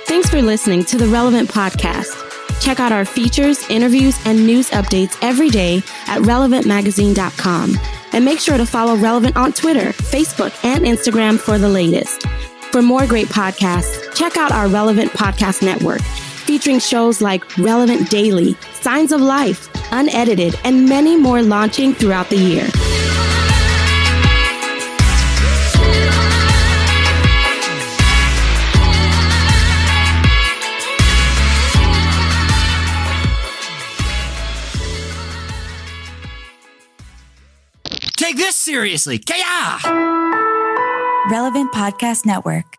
Thanks for listening to the Relevant Podcast. Check out our features, interviews, and news updates every day at relevantmagazine.com. And make sure to follow Relevant on Twitter, Facebook, and Instagram for the latest. For more great podcasts, check out our Relevant Podcast Network, featuring shows like Relevant Daily, Signs of Life, Unedited, and many more launching throughout the year. Take this seriously. Kaya! Relevant Podcast Network.